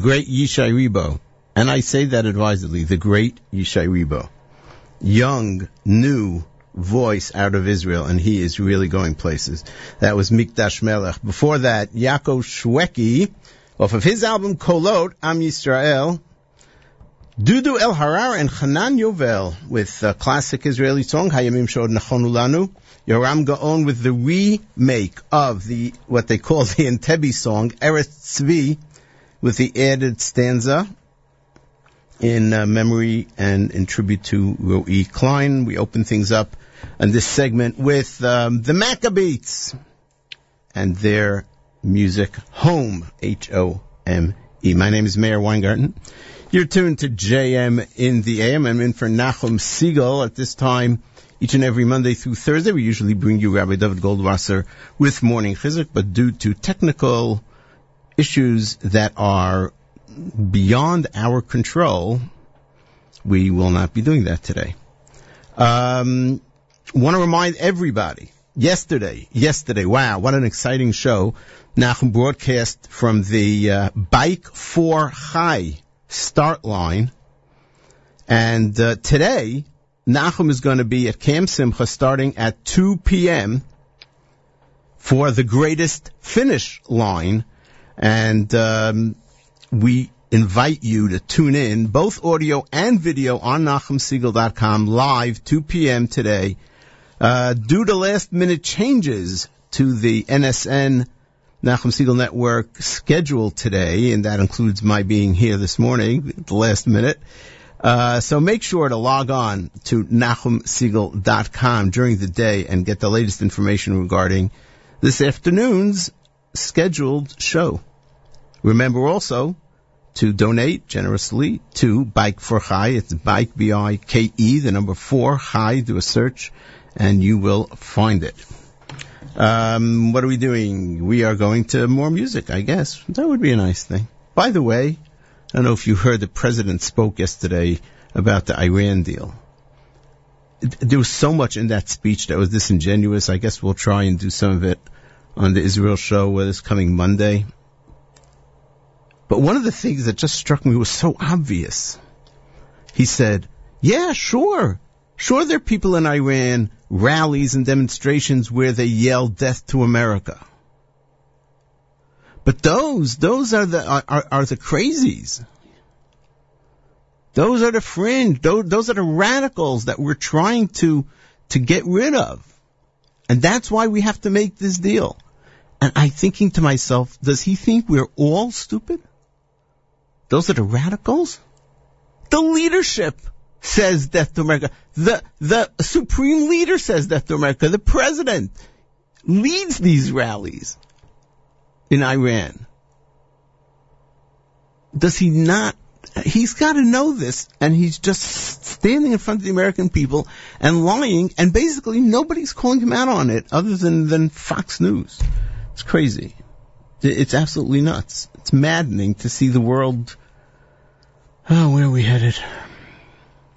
A: great Yishai Rebo. And I say that advisedly, the great Yishai Rebo. Young, new voice out of Israel, and he is really going places. That was Mikdash Melech. Before that, Yaakov Shweki, off of his album Kolot, Am Yisrael, Dudu El Harar and Hanan Yovel with a classic Israeli song, Hayamim Shod Nachonu Lanu. Yoram Gaon with the remake of the, what they call the Entebbe song, Eretz Tzvi, with the added stanza in uh, memory and in tribute to Roi Klein. We open things up in this segment with um, the Maccabeats and their music Home, H-O-M-E. My name is Meir Weingarten. You're tuned to JM in the AM. I'm in for Nachum Segal at this time. Each and every Monday through Thursday, we usually bring you Rabbi David Goldwasser with Morning Chizuk, but due to technical issues that are beyond our control, we will not be doing that today. Um, want to remind everybody, yesterday, yesterday, wow, what an exciting show. Nachum broadcast from the uh, Bike for Chai start line. And uh, today, Nachum is going to be at Camp Simcha starting at 2 p.m. for the greatest finish line. And um, we invite you to tune in, both audio and video, on NachumSegal.com live 2 p.m. today. Uh, due to last minute changes to the NSN Nachum Segal Network schedule today, and that includes my being here this morning at the last minute. Uh, so make sure to log on to NachumSegal.com during the day and get the latest information regarding this afternoon's scheduled show. Remember also to donate generously to Bike for Chai. It's Bike B-I-K-E, the number four, Chai. Do a search and you will find it. Um, what are we doing? We are going to more music, I guess. That would be a nice thing. By the way, I don't know if you heard the president spoke yesterday about the Iran deal. There was so much in that speech that was disingenuous. I guess we'll try and do some of it on the Israel show, whether it's coming Monday. But one of the things that just struck me was so obvious. He said, yeah, sure. Sure, there are people in Iran, rallies and demonstrations where they yell death to America. But those, those are the, are, are, the crazies. Those are the fringe. Those, those are the radicals that we're trying to, to get rid of. And that's why we have to make this deal. And I'm thinking to myself, does he think we're all stupid? Those are the radicals? The leadership says death to America. The, the supreme leader says death to America. The president leads these rallies in Iran. Does he not? He's got to know this, and he's just standing in front of the American people and lying, and basically nobody's calling him out on it other than, than Fox News. It's crazy. It's absolutely nuts. It's maddening to see the world. Oh, where are we headed?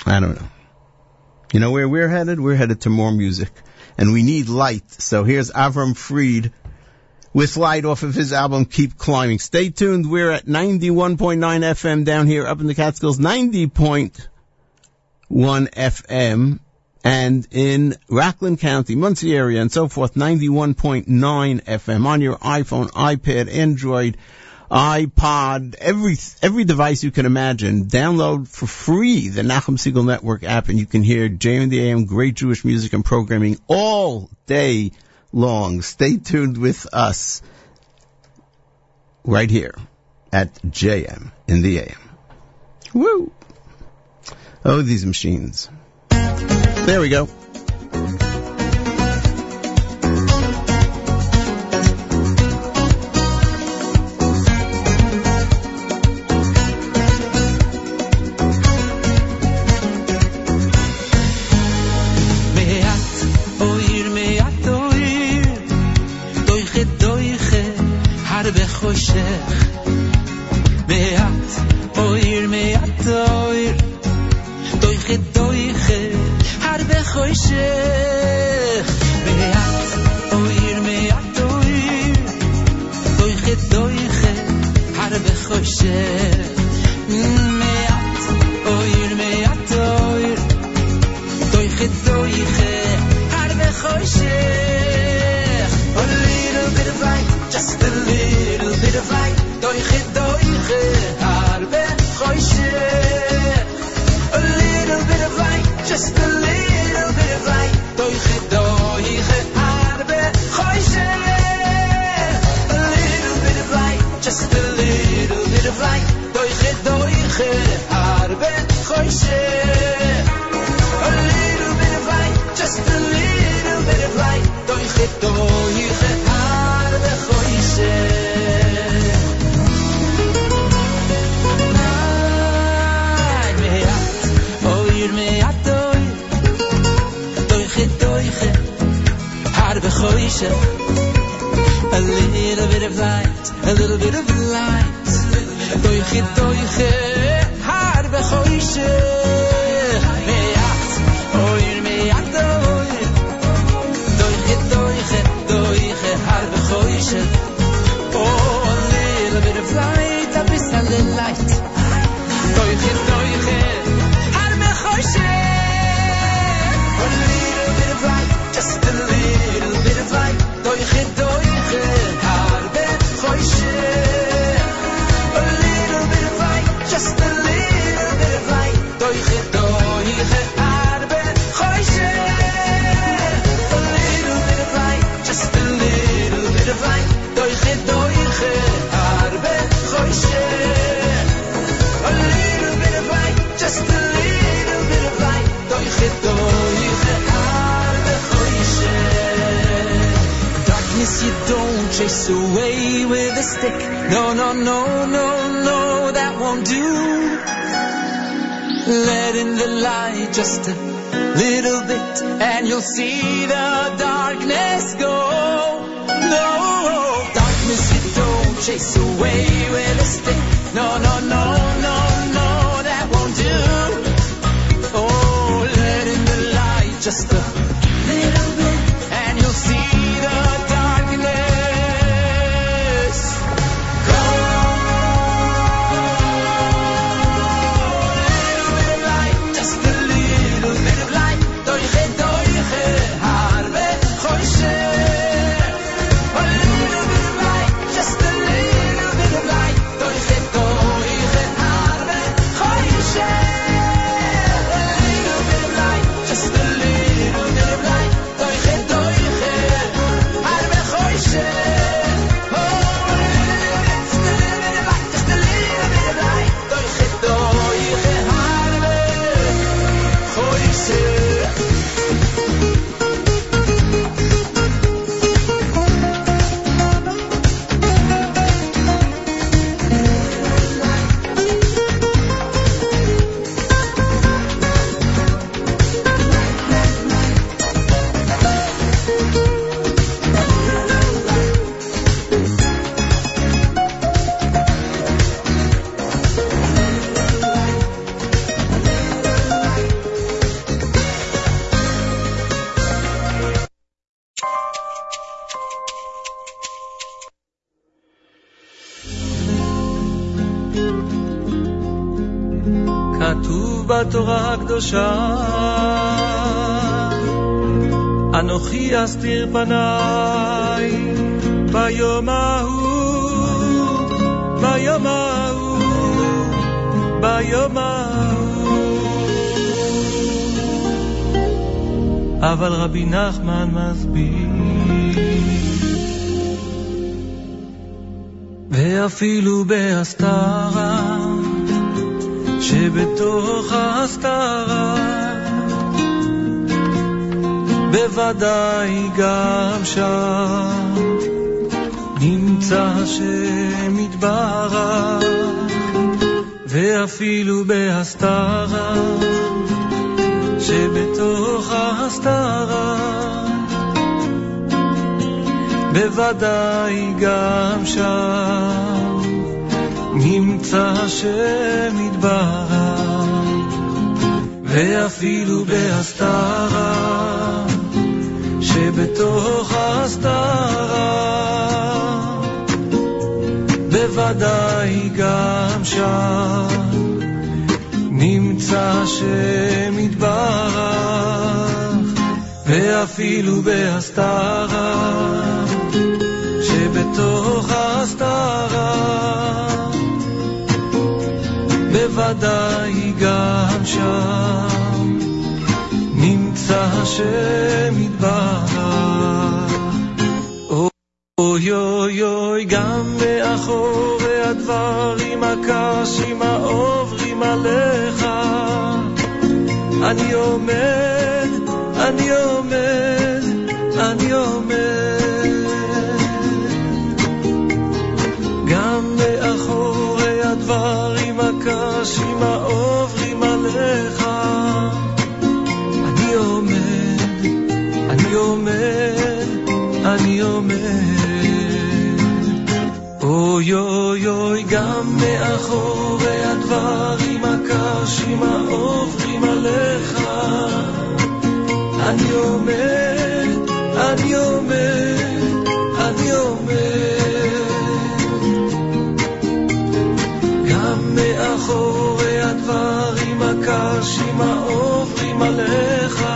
A: I don't know. You know where we're headed? We're headed to more music. And we need light. So here's Avram Fried with light off of his album Keep Climbing. Stay tuned. We're at 91.9 FM down here up in the Catskills, 90.1 FM. And in Rockland County, Monsey area and so forth, 91.9 FM on your iPhone, iPad, Android, iPod, every, every device you can imagine. Download for free the Nachum Segal Network app and you can hear JM the AM, great Jewish music and programming all day long. Stay tuned with us right here at JM in the AM. Woo! Oh, these machines. There we go.
B: חושך מעט אויר מעט אויר דויכה דויכה הרבה חושך מעט אויר מעט אויר דויכה דויכה הרבה חושך מעט אויר מעט אויר Doiche, doiche, harbe choshech. A little bit of light, just a little just a little bit of light. A little bit of light, just a little bit of light. Choishe. A little bit of light, a little bit of light. Doiche, doiche, harbe choishe. Chase away with a stick. No, no, no, no, no, that won't do. Let in the light just a little bit, and you'll see the darkness go. No, darkness you don't chase away with a stick. No, no, no, no,
M: אנוכי אסתיר פניי ביום ההוא, ביום ההוא, ביום ההוא. אבל רבי נחמן מסביר, ואפילו בהסתרה שבתוך ההסתרה בוודאי גם שם נמצא השם יתברך ואפילו בהסתרה שבתוך ההסתרה. בוודאי גם שם נמצא השם יתברך, ואפילו בהסתרה, שבתוך ההסתרה, בוודאי גם שם נמצא השם יתברך, ואפילו בהסתרה, שבתוך ההסתרה, בוודאי גם שם נמצא השם יתברך. אוי אוי אוי, גם מאחורי הדברים הקשים העוברים עליך, אני עומד, אני עומד, אני עומד. גם מאחורי הדברים הקשים העוברים עליך, אוי אוי אוי, גם מאחורי הדברים הקשים העוברים עליך, אני עומד, אני עומד, אני עומד. גם מאחורי הדברים הקשים העוברים עליך,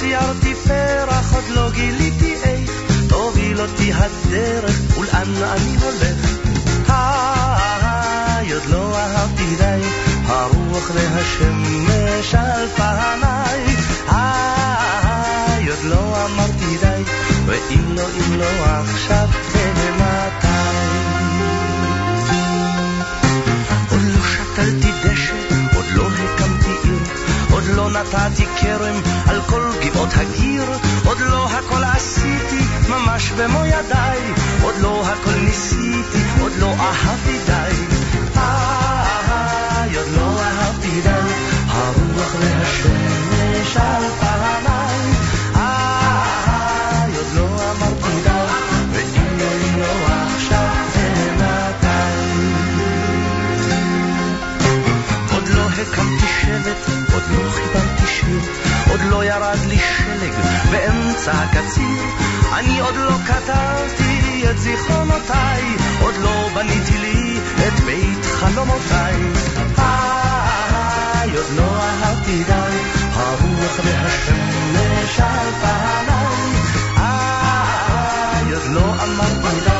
N: ציירתי פרח, עוד לא גיליתי איך תוביל אותי הדרך ולאן אני הולך. היי, עוד לא אהבתי די, הרוח והשמש על פניי. היי, עוד לא אמרתי די, ואם לא, אם לא עכשיו, ומתי? עוד לא שתלתי דשא, עוד לא הקמתי עיר, עוד לא נתתי גבעות הגיר, עוד לא הכל עשיתי ממש במו ידיי, עוד לא הכל ניסיתי, עוד לא אהבתי די. איי, והשמש על פניי. עוד לא ירד לי שלג באמצע הקציר. אני עוד לא כתבתי את זיכרונותיי, עוד לא בניתי לי את בית חלומותיי. איי, עוד לא אהבתי די, הרוח והשמש על פניי. איי, עוד לא אמרתי די,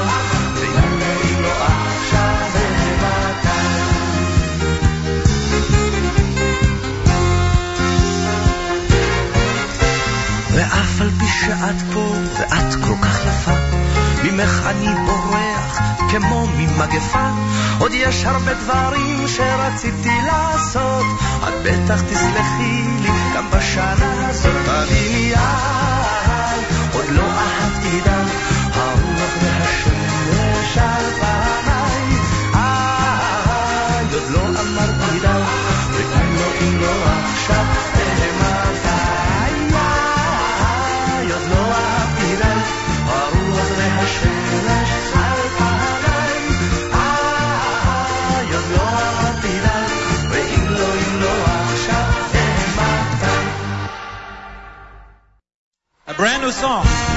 N: שאת פה ואת כל כך יפה, ממך אני בורח כמו ממגפה. עוד יש הרבה דברים שרציתי לעשות, את בטח תסלחי לי גם בשנה הזאת. תביני יד, עוד לא אהבתי די,
D: A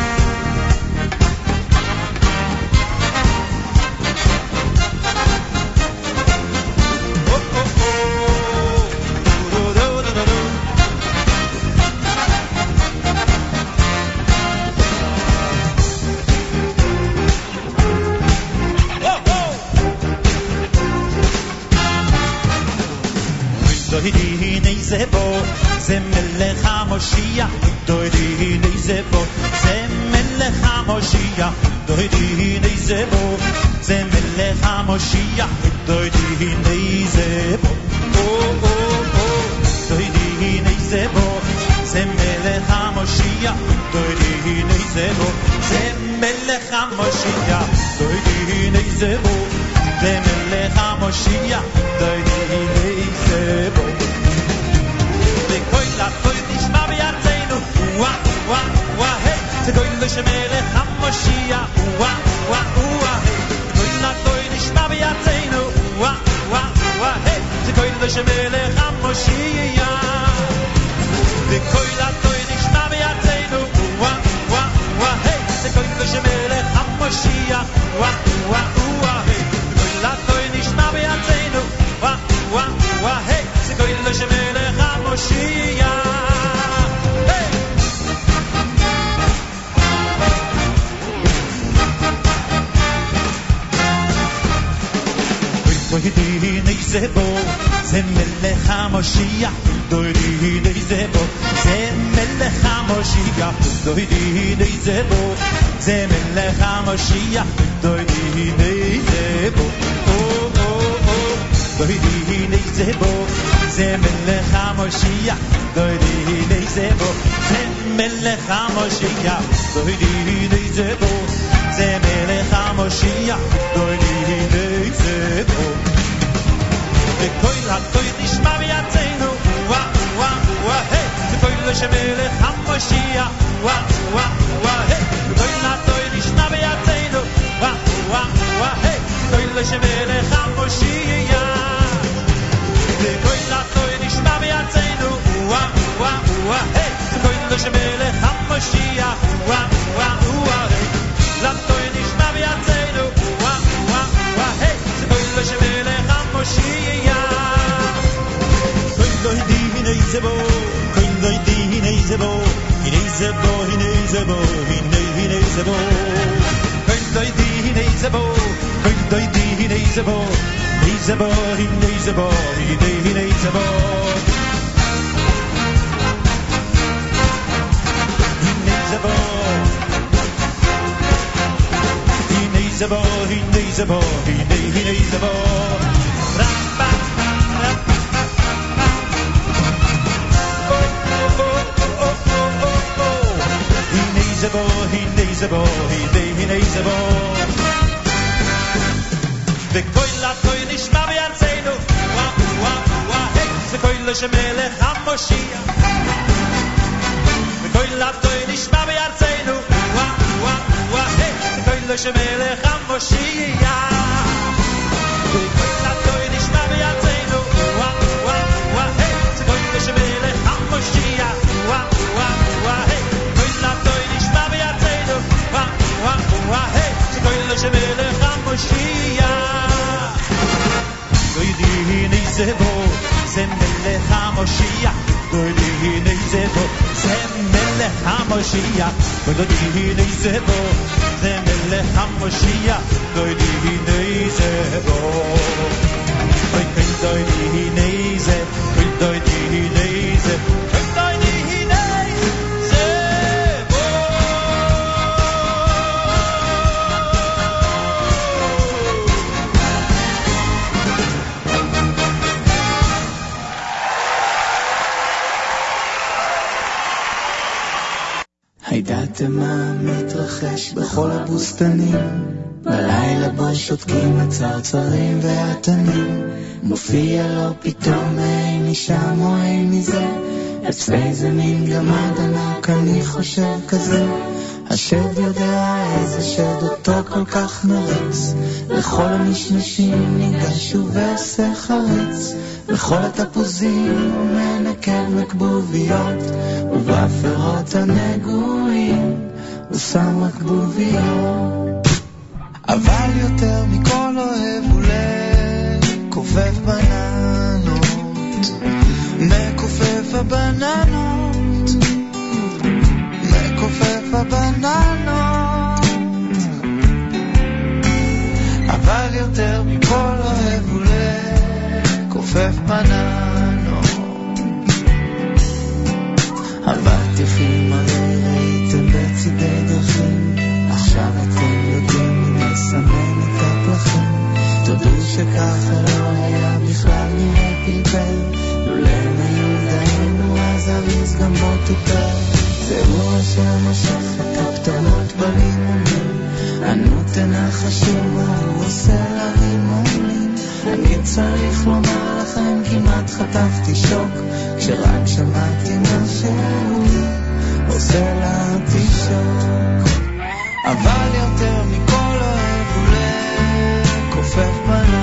O: ואיזה מין גמד ענק אני חושב כזה. השד יודע איזה שד אותו כל כך נרץ. לכל המשמשים ניגש ועושה חרץ. לכל התפוזים הוא מקבוביות ובאפרות הנגועים הוא שם מקבוביות. מכופף הבננות, מכופף הבננות. אבל יותר מכל אוהב הוא לכופף בננות.
B: עבדת יפים הרי הייתם בצידי דרכים, עכשיו אתם יודעים לסמן את
P: הפלחים. תודו שככה לא היה בכלל נראה פלפל. אבל
B: יותר מכל אוהב הוא לכופף
M: פניו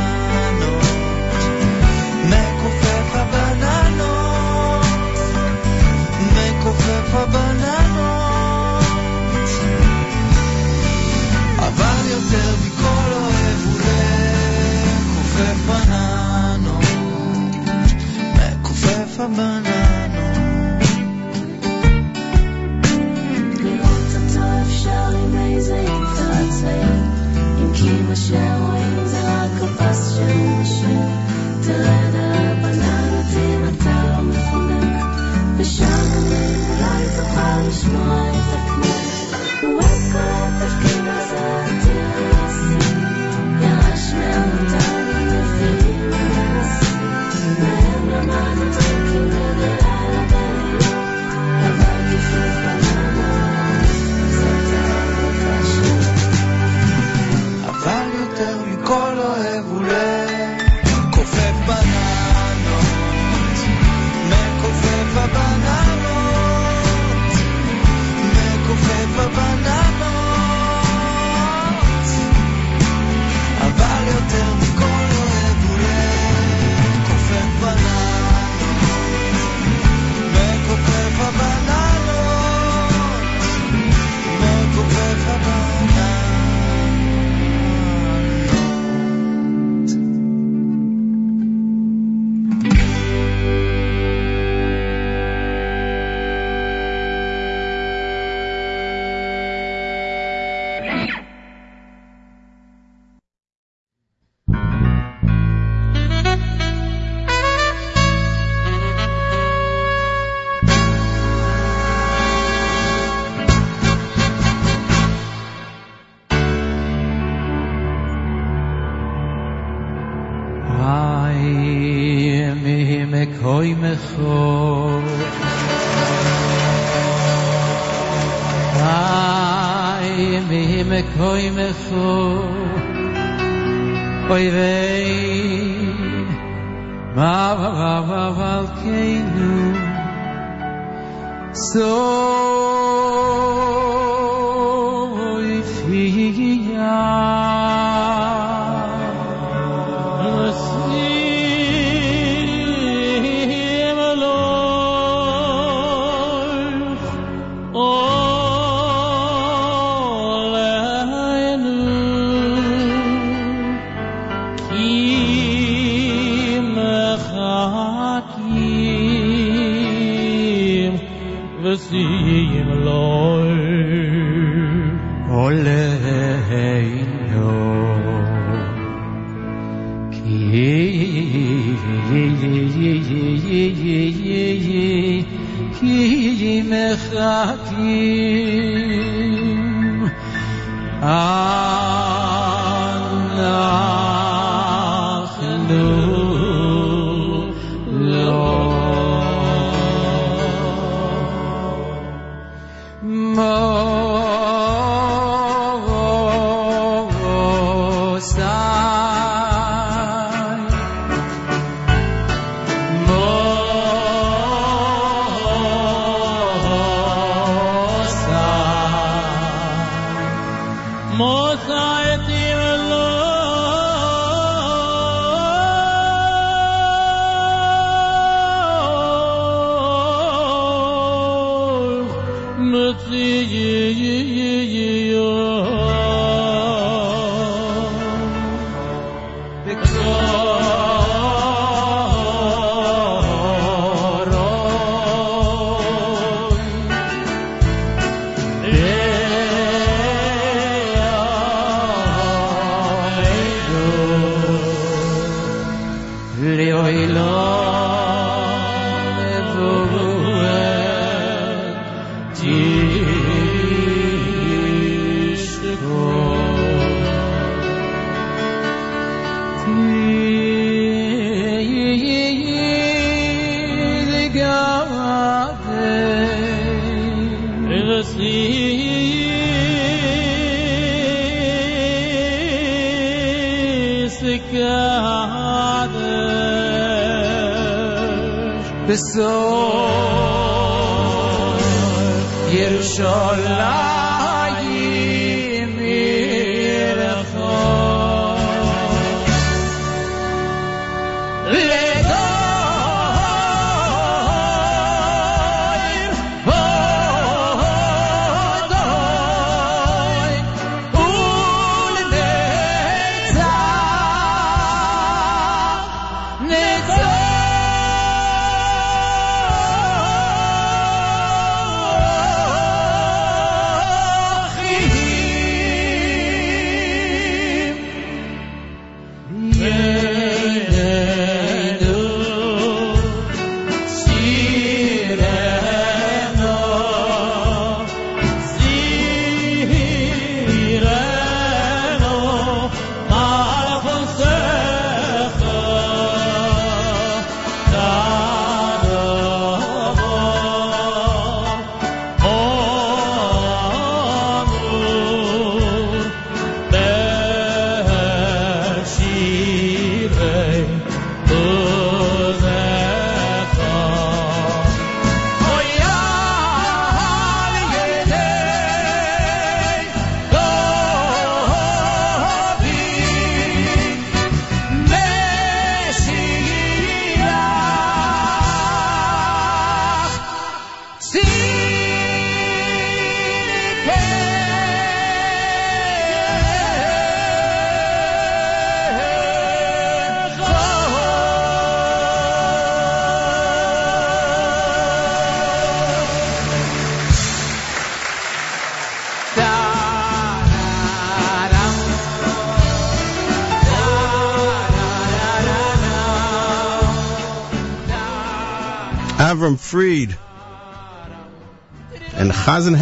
M: together.
A: Besor Yerushalayim.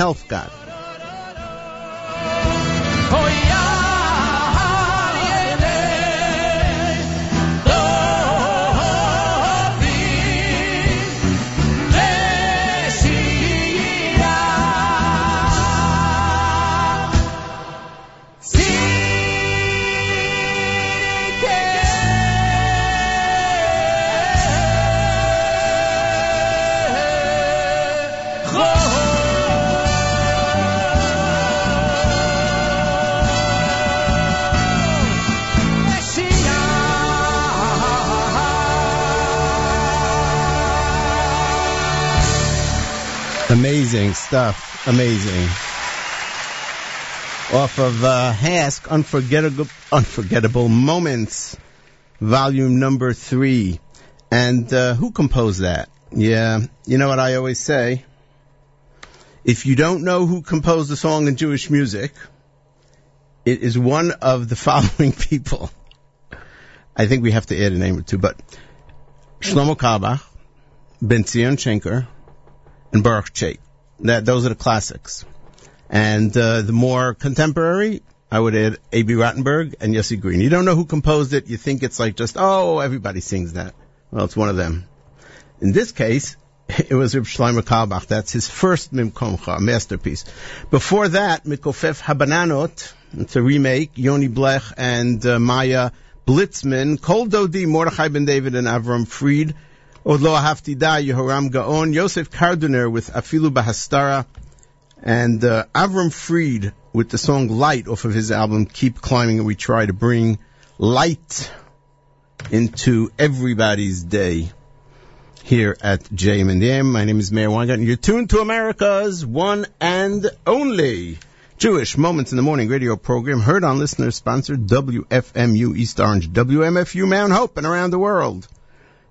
A: And Chazan stuff. Amazing. Off of uh, Hask, Unforgettable, Unforgettable Moments, volume number three. And uh, who composed that? Yeah, you know what I always say? If you don't know who composed the song in Jewish music, it is one of the (laughs) following people. I think we have to add a name or two, but Shlomo Carlebach, Ben Zion Schenker, and Baruch Chait. That those are the classics. And uh, the more contemporary, I would add A.B. Rotenberg and Yossi Green. You don't know who composed it. You think it's like just oh everybody sings that. Well, it's one of them. In this case, (laughs) it was Reb Shlomo Carlebach. That's his first Mimkomcha, masterpiece. Before that, Mikofef Habananot. It's a remake. Yoni Blech and uh, Maya Blitzman. Kol Dodi, Mordechai Ben David and Avram Fried. Od Ahavti Yehoram Gaon. Yosef Karduner with Afilu Bahastara. And uh, Avram Fried with the song Light off of his album Keep Climbing. And we try to bring light into everybody's day here at JM and AM. My name is Meir Weingarten. You're tuned to America's one and only Jewish Moments in the Morning radio program heard on listener sponsored WFMU East Orange, WMFU Mount Hope and around the world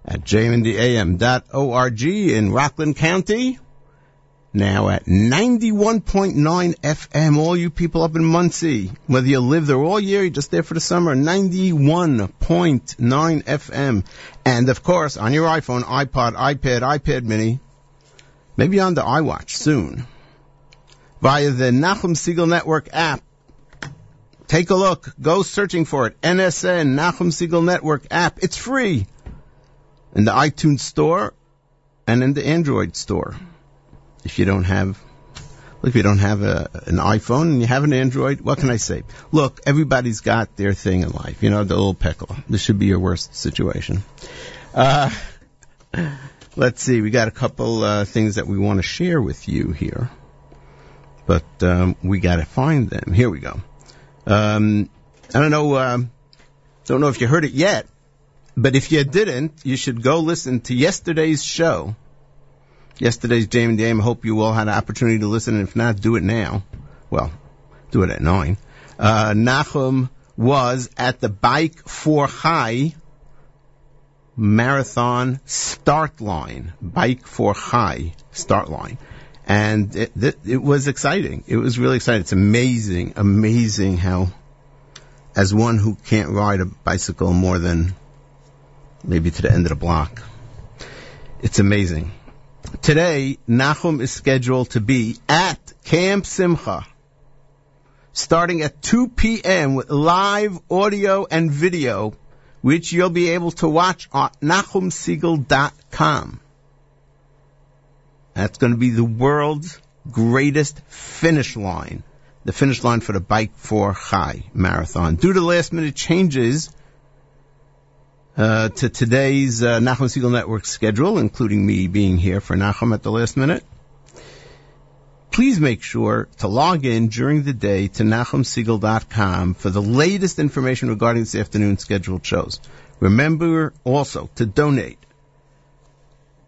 A: at jmndam.org in Rockland County. Now at 91.9 FM, all you people up in Monsey, whether you live there all year, you're just there for the summer, 91.9 FM. And of course, on your iPhone, iPod, iPad, iPad mini, maybe on the iWatch soon, via the Nachum Segal Network app. Take a look. Go searching for it. NSN, Nachum Segal Network app. It's free. In the iTunes store and in the Android store. If you don't have Look, if you don't have a, an iPhone and you have an Android, what can I say? Look, everybody's got their thing in life. You know, the little pickle. This should be your worst situation. Uh, (laughs) let's see. We got a couple uh, things that we want to share with you here, but um, we got to find them. Here we go. Um, I don't know. Um, don't know if you heard it yet, but if you didn't, you should go listen to yesterday's show. Yesterday's JM and. I hope you all had an opportunity to listen, and if not, do it now. Well, do it at nine. Uh, Nachum was at the Bike for Chai marathon start line, Bike for Chai start line. And it, it, it was exciting. It was really exciting. It's amazing, amazing how, as one who can't ride a bicycle more than maybe to the end of the block, it's amazing. Today, Nachum is scheduled to be at Camp Simcha, starting at 2 p.m. with live audio and video, which you'll be able to watch on NachumSegal.com. That's going to be the world's greatest finish line. The finish line for the Bike for Chai Marathon. Due to last minute changes, uh, to today's uh, Nachum Segal Network schedule, including me being here for Nachum at the last minute. Please make sure to log in during the day to NachumSegal.com for the latest information regarding this afternoon's scheduled shows. Remember also to donate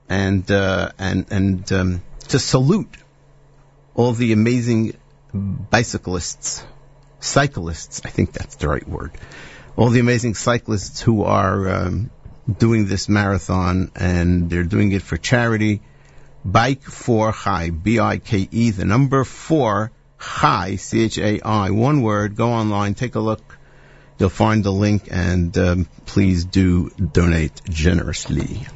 A: and uh, and and um, to salute all the amazing bicyclists, cyclists. I think that's the right word all the amazing cyclists who are um, doing this marathon, and they're doing it for charity. Bike for Chai, B-I-K-E, the number four, Chai, C-H-A-I, one word. Go online, take a look. You'll find the link, and um, please do donate generously.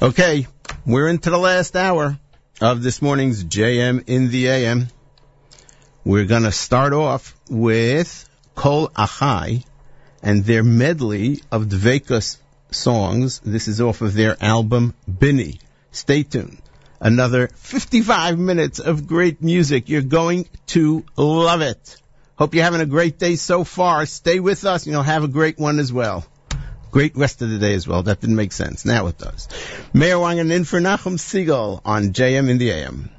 A: Okay, we're into the last hour of this morning's JM in the AM. We're going to start off with Kol Achai, and their medley of Dvekas songs. This is off of their album Bini. Stay tuned. Another 55 minutes of great music. You're going to love it. Hope you're having a great day so far. Stay with us and you'll have a great one as well. Great rest of the day as well. That didn't make sense. Now it does. Meir Weingarten in for Nachum Segal on JM in the AM.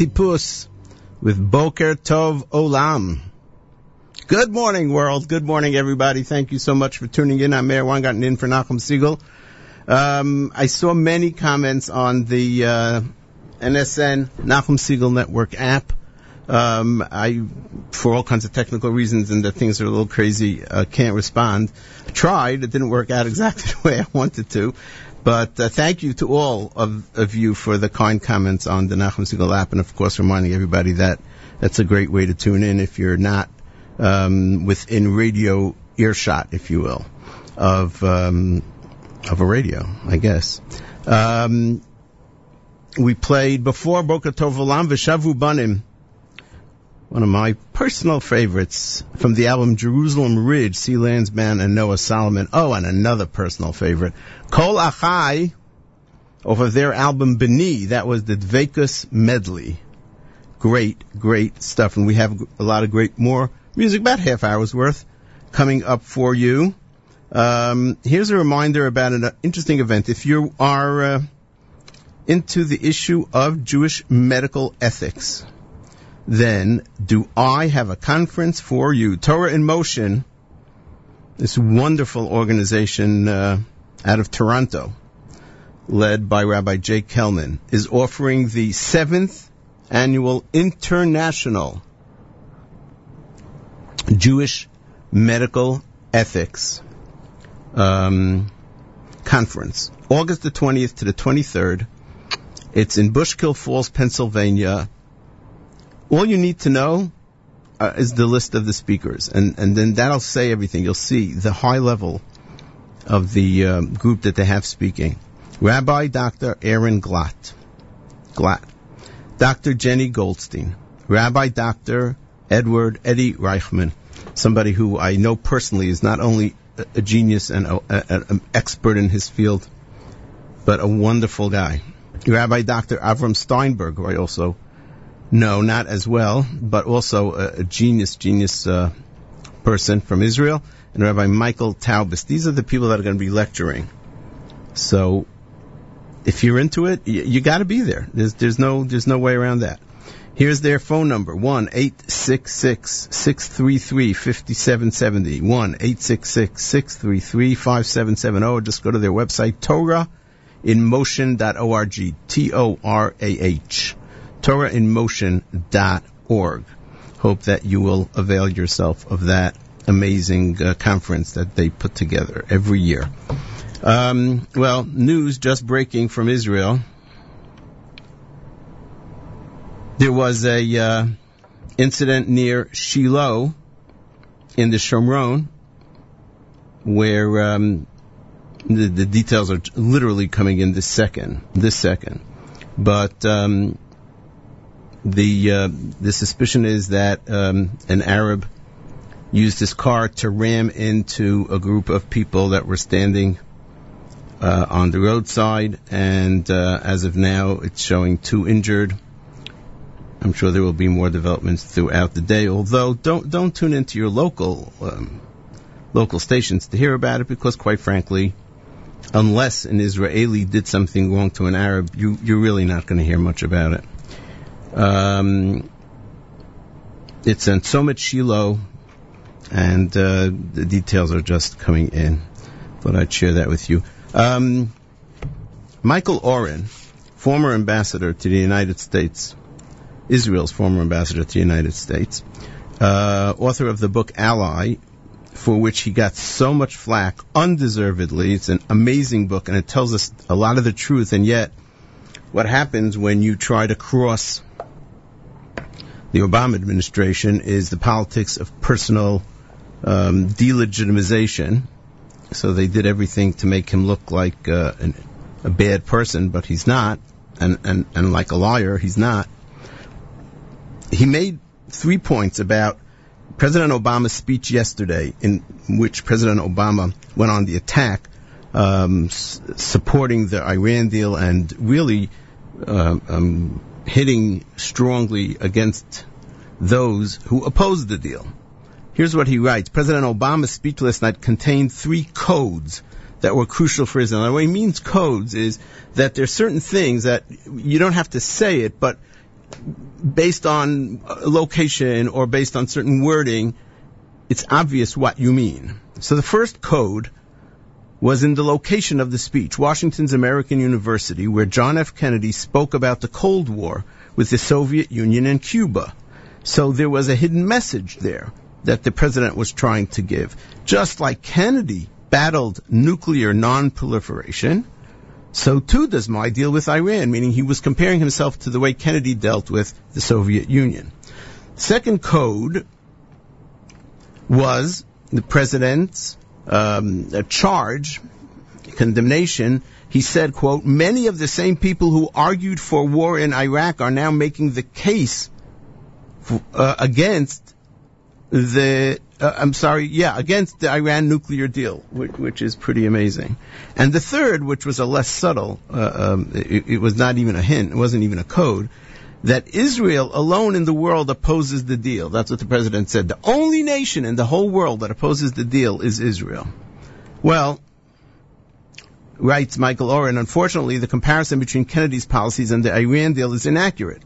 A: Avtipus with Boker Tov Olam. Good morning, world. Good morning, everybody. Thank you so much for tuning in. I'm Meir Weingarten in for Nachum Segal. Um, I saw many comments on the uh, NSN Nachum Segal Network app. Um, I, for all kinds of technical reasons and that things are a little crazy, uh, can't respond. I tried. It didn't work out exactly (laughs) the way I wanted to. But uh, thank you to all of, of you for the kind comments on the Nachum Segal app, and of course reminding everybody that that's a great way to tune in if you're not um, within radio earshot, if you will, of um, of a radio, I guess. Um, we played before Boker Tov Olam V'Shavu Banim, one of my personal favorites from the album Jerusalem Ridge, C. Landsman and Noah Solomon. Oh, and another personal favorite, Kol Achai, off of their album Beni. That was the Dvekus medley. Great, great stuff, and we have a lot of great more music, about half hour's worth, coming up for you. Um, here's a reminder about an interesting event. If you are uh, into the issue of Jewish medical ethics, then do I have a conference for you? Torah in Motion, this wonderful organization uh, out of Toronto, led by Rabbi Jake Kelman, is offering the seventh annual International Jewish Medical Ethics um, Conference, August the 20th to the 23rd. It's in Bushkill Falls, Pennsylvania. All you need to know uh, is the list of the speakers, and, and then that'll say everything. You'll see the high level of the um, group that they have speaking. Rabbi Dr. Aaron Glatt, Glatt, Dr. Jenny Goldstein, Rabbi Dr. Edward Eddie Reichman, somebody who I know personally is not only a, genius and an expert in his field, but a wonderful guy. Rabbi Dr. Avram Steinberg, who I also know, not as well, but also a, a genius, genius uh, person from Israel, and Rabbi Michael Taubes. These are the people that are going to be lecturing. So, if you're into it, you, you got to be there. There's there's no there's no way around that. Here's their phone number: one eight six six six three three fifty seven seventy. One eight six six six three three five seven seven zero. Or just go to their website TorahInMotion.org. T O R A H. TorahInMotion.org. Hope that you will avail yourself of that amazing uh, conference that they put together every year. Um, well, news just breaking from Israel. There was a uh, incident near Shiloh in the Shomron where um, the, the details are literally coming in this second, this second. But um, the uh, the suspicion is that um, an Arab used his car to ram into a group of people that were standing uh, on the roadside, and uh, as of now, it's showing two injured. I'm sure there will be more developments throughout the day. Although, don't don't tune into your local um, local stations to hear about it, because quite frankly, unless an Israeli did something wrong to an Arab, you you're really not going to hear much about it. Um, it's in Somet Shiloh, and uh, the details are just coming in. Thought I'd share that with you. Um, Michael Oren, former ambassador to the United States, Israel's former ambassador to the United States, uh, author of the book Ally, for which he got so much flack, undeservedly. It's an amazing book, and it tells us a lot of the truth, and yet what happens when you try to cross the Obama administration is the politics of personal um, delegitimization. So they did everything to make him look like uh, an, a bad person, but he's not, and, and, and like a liar, he's not. He made three points about President Obama's speech yesterday, in which President Obama went on the attack, um, s- supporting the Iran deal and really uh, um, hitting strongly against those who opposed the deal. Here's what he writes. President Obama's speech last night contained three codes that were crucial for Israel. And what he means codes is that there are certain things that you don't have to say it, but based on location or based on certain wording, it's obvious what you mean. So the first code was in the location of the speech, Washington's American University, where John F. Kennedy spoke about the Cold War with the Soviet Union and Cuba. So there was a hidden message there that the president was trying to give. Just like Kennedy battled nuclear non-proliferation, so too does my deal with Iran, meaning he was comparing himself to the way Kennedy dealt with the Soviet Union. Second code was the president's um, a charge, condemnation. He said, quote, many of the same people who argued for war in Iraq are now making the case uh, against the, uh, I'm sorry, yeah, against the Iran nuclear deal, which, which is pretty amazing. And the third, which was a less subtle, uh, um, it, it was not even a hint, it wasn't even a code, that Israel alone in the world opposes the deal. That's what the president said. The only nation in the whole world that opposes the deal is Israel. Well, writes Michael Oren, unfortunately, the comparison between Kennedy's policies and the Iran deal is inaccurate.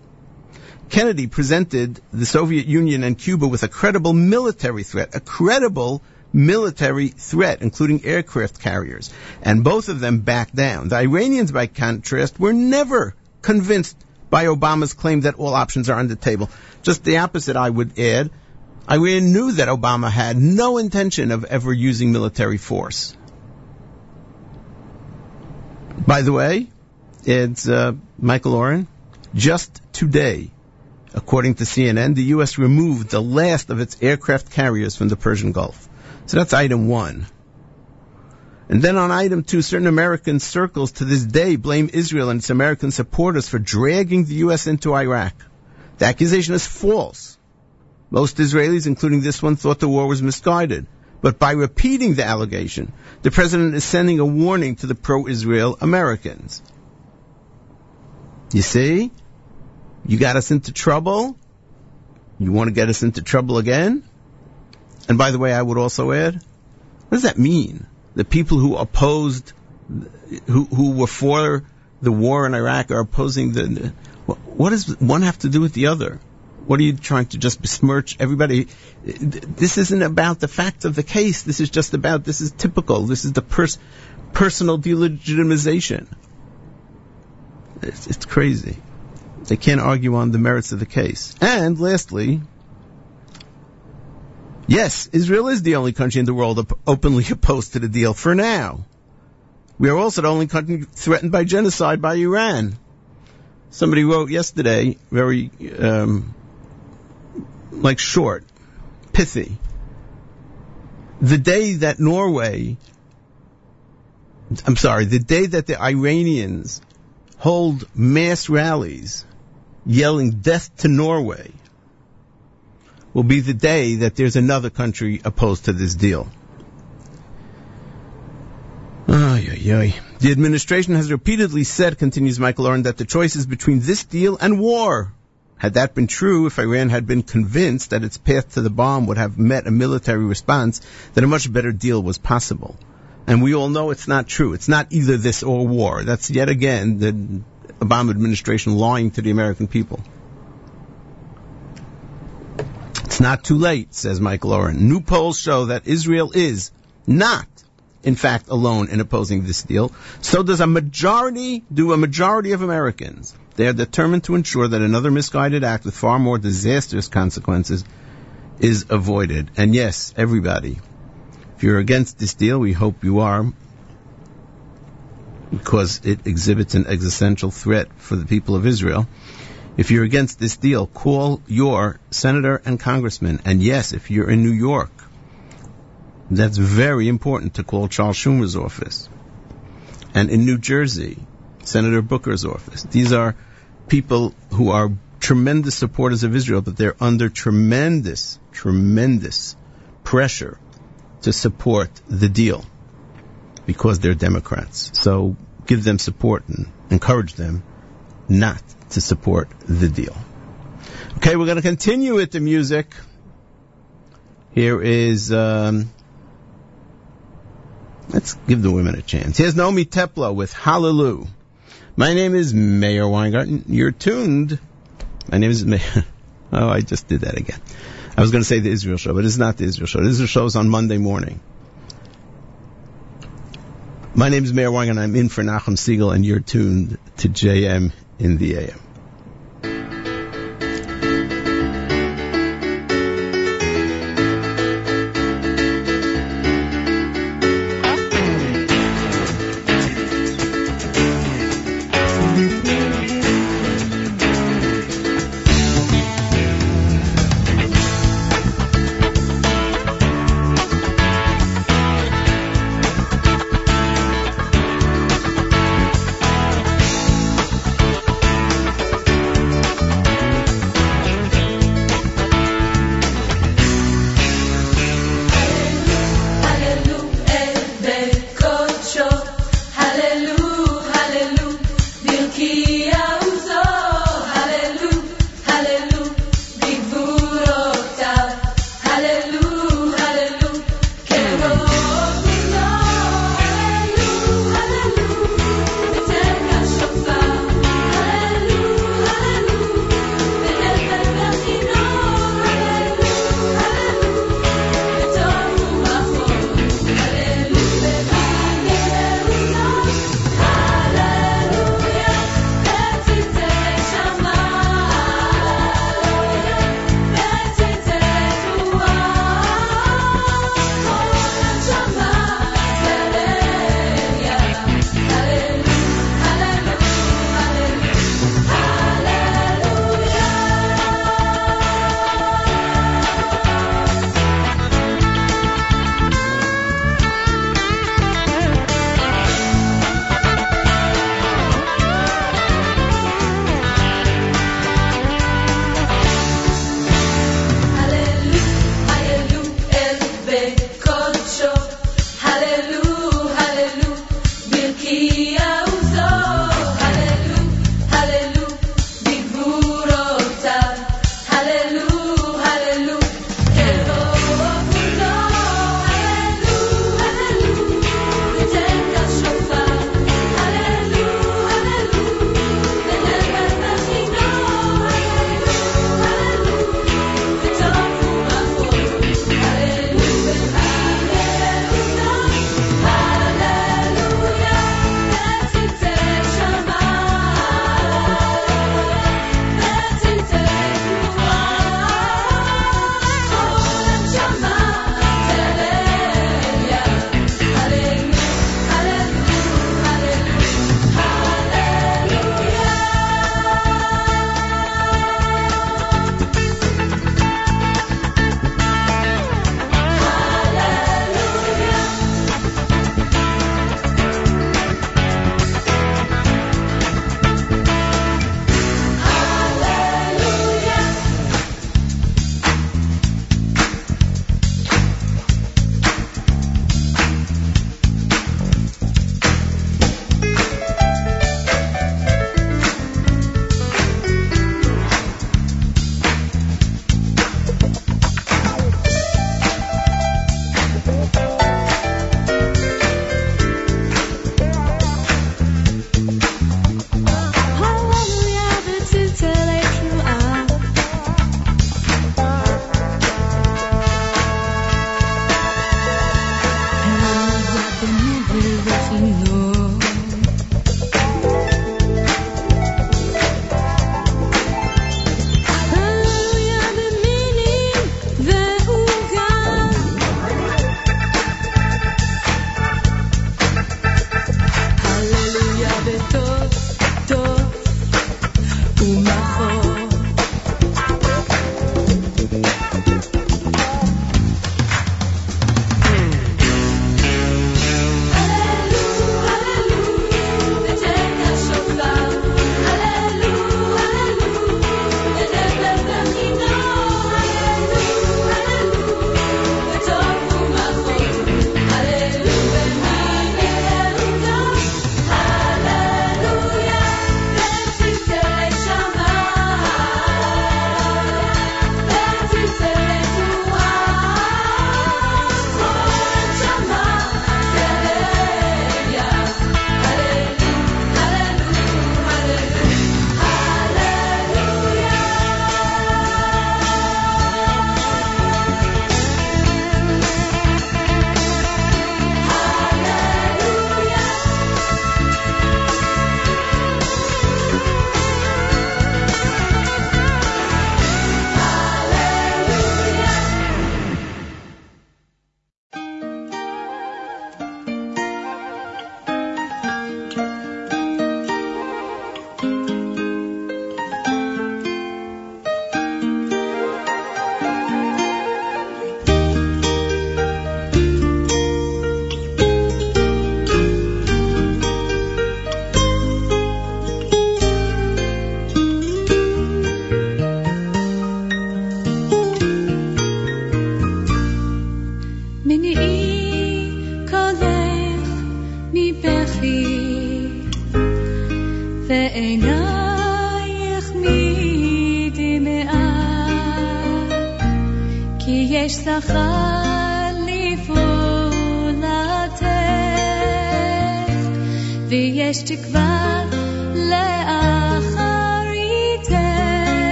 A: Kennedy presented the Soviet Union and Cuba with a credible military threat, a credible military threat, including aircraft carriers, and both of them backed down. The Iranians, by contrast, were never convinced by Obama's claim that all options are on the table. Just the opposite, I would add. Iran knew that Obama had no intention of ever using military force. By the way, it's uh, Michael Oren. Just today, according to CNN, the U.S. removed the last of its aircraft carriers from the Persian Gulf. So that's item one. And then on item two, certain American circles to this day blame Israel and its American supporters for dragging the U.S. into Iraq. The accusation is false. Most Israelis, including this one, thought the war was misguided. But by repeating the allegation, the president is sending a warning to the pro-Israel Americans. You see? You got us into trouble? You want to get us into trouble again? And by the way, I would also add, what does that mean? The people who opposed, who, who were for the war in Iraq are opposing the, what does one have to do with the other? What are you trying to just besmirch everybody? This isn't about the facts of the case. This is just about, this is typical. This is the pers- personal delegitimization. It's, it's crazy. They can't argue on the merits of the case. And lastly, yes, Israel is the only country in the world op- openly (laughs) opposed to the deal for now. We are also the only country threatened by genocide by Iran. Somebody wrote yesterday, very, um, like short, pithy. The day that Norway, I'm sorry, the day that the Iranians hold mass rallies yelling death to Norway will be the day that there's another country opposed to this deal. Ay, ay, ay. The administration has repeatedly said, continues Michael Oren, that the choice is between this deal and war. Had that been true, if Iran had been convinced that its path to the bomb would have met a military response, then a much better deal was possible. And we all know it's not true. It's not either this or war. That's yet again the Obama administration lying to the American people. It's not too late, says Michael Oren. New polls show that Israel is not, in fact, alone in opposing this deal. So does a majority, do a majority of Americans. They are determined to ensure that another misguided act with far more disastrous consequences is avoided. And yes, everybody, if you're against this deal, we hope you are, because it exhibits an existential threat for the people of Israel. If you're against this deal, call your senator and congressman. And yes, if you're in New York, that's very important to call Charles Schumer's office. And in New Jersey, Senator Booker's office. These are people who are tremendous supporters of Israel, but they're under tremendous, tremendous pressure to support the deal because they're Democrats. So give them support and encourage them not to support the deal. Okay, we're going to continue with the music. Here is, um, let's give the women a chance. Here's Naomi Tepla with Hallelujah. My name is Meir Weingarten. You're tuned. My name is Meir. (laughs) Oh, I just did that again. I was going to say the Israel show, but it's not the Israel show. The Israel show is on Monday morning. My name is Meir Weingarten. I'm in for Nachum Segal, and you're tuned to JM in the AM.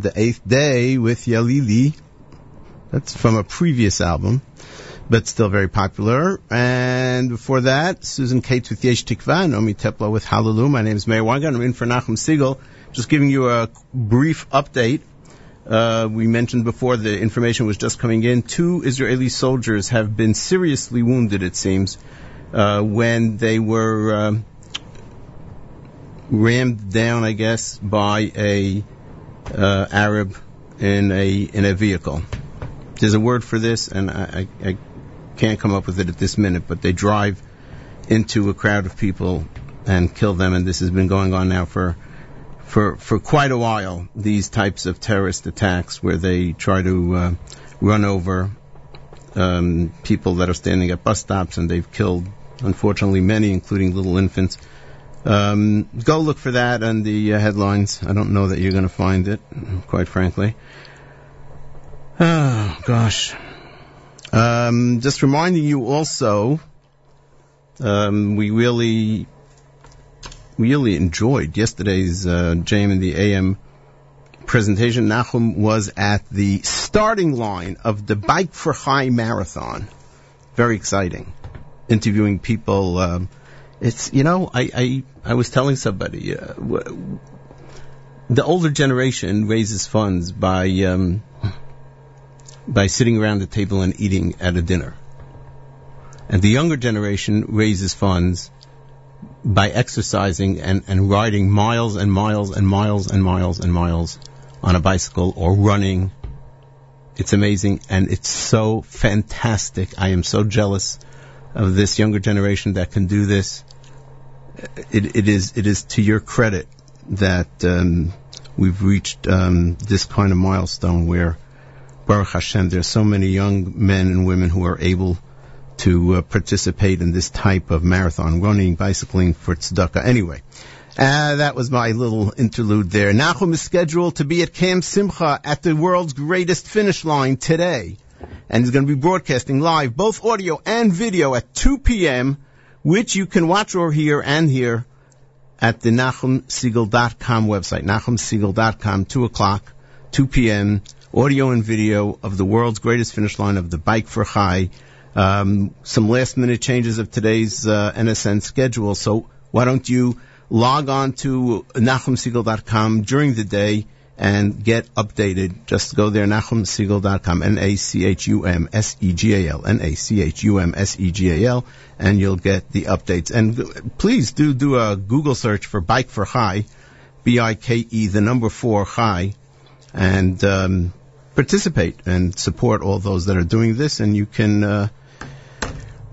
A: The Eighth Day with Yalili. That's from a previous album, but still very popular. And before that, Susan Cates with Yesh Tikva, Naomi Tepla with Hallelujah. My name is Meir Weingarten. I'm in for Nachum Segal. Just giving you a brief update. Uh, we mentioned before the information was just coming in. Two Israeli soldiers have been seriously wounded, it seems, uh, when they were um, rammed down, I guess, by a uh, Arab in a in a vehicle. There's a word for this, and I, I, I can't come up with it at this minute. But they drive into a crowd of people and kill them, and this has been going on now for for for quite a while. These types of terrorist attacks, where they try to uh, run over um, people that are standing at bus stops, and they've killed, unfortunately, many, including little infants. Um, go look for that on the uh, headlines. I don't know that you're going to find it, quite frankly. (sighs) Oh gosh. Um, just reminding you also, um, we really, really enjoyed yesterday's uh, JM and the AM presentation. Nachum was at the starting line of the Bike for Chai Marathon. Very exciting. Interviewing people. It's you know I I, I was telling somebody uh, w- the older generation raises funds by um, by sitting around the table and eating at a dinner, and the younger generation raises funds by exercising and, and riding miles and miles and miles and miles and miles on a bicycle or running. It's amazing and it's so fantastic. I am so jealous of this younger generation that can do this. It, it is it is to your credit that um, we've reached um, this kind of milestone where Baruch Hashem, there's so many young men and women who are able to uh, participate in this type of marathon running, bicycling for tzedakah. Anyway, uh, that was my little interlude there. Nachum is scheduled to be at Camp Simcha at the world's greatest finish line today. And he's going to be broadcasting live, both audio and video at 2 p.m., which you can watch or hear and hear at the NachumSegal.com website, NachumSegal.com, 2 o'clock, 2 p.m., audio and video of the world's greatest finish line of the Bike for Chai. Um, some last minute changes of today's uh, NSN schedule, so why don't you log on to NachumSegal.com during the day and get updated. Just go there, NachumSegal.com, N-A-C-H-U-M-S-E-G-A-L, N-A-C-H-U-M-S-E-G-A-L, and you'll get the updates. And please do do a Google search for Bike for Chai, B-I-K-E, the number four Chai, and um, participate and support all those that are doing this, and you can uh,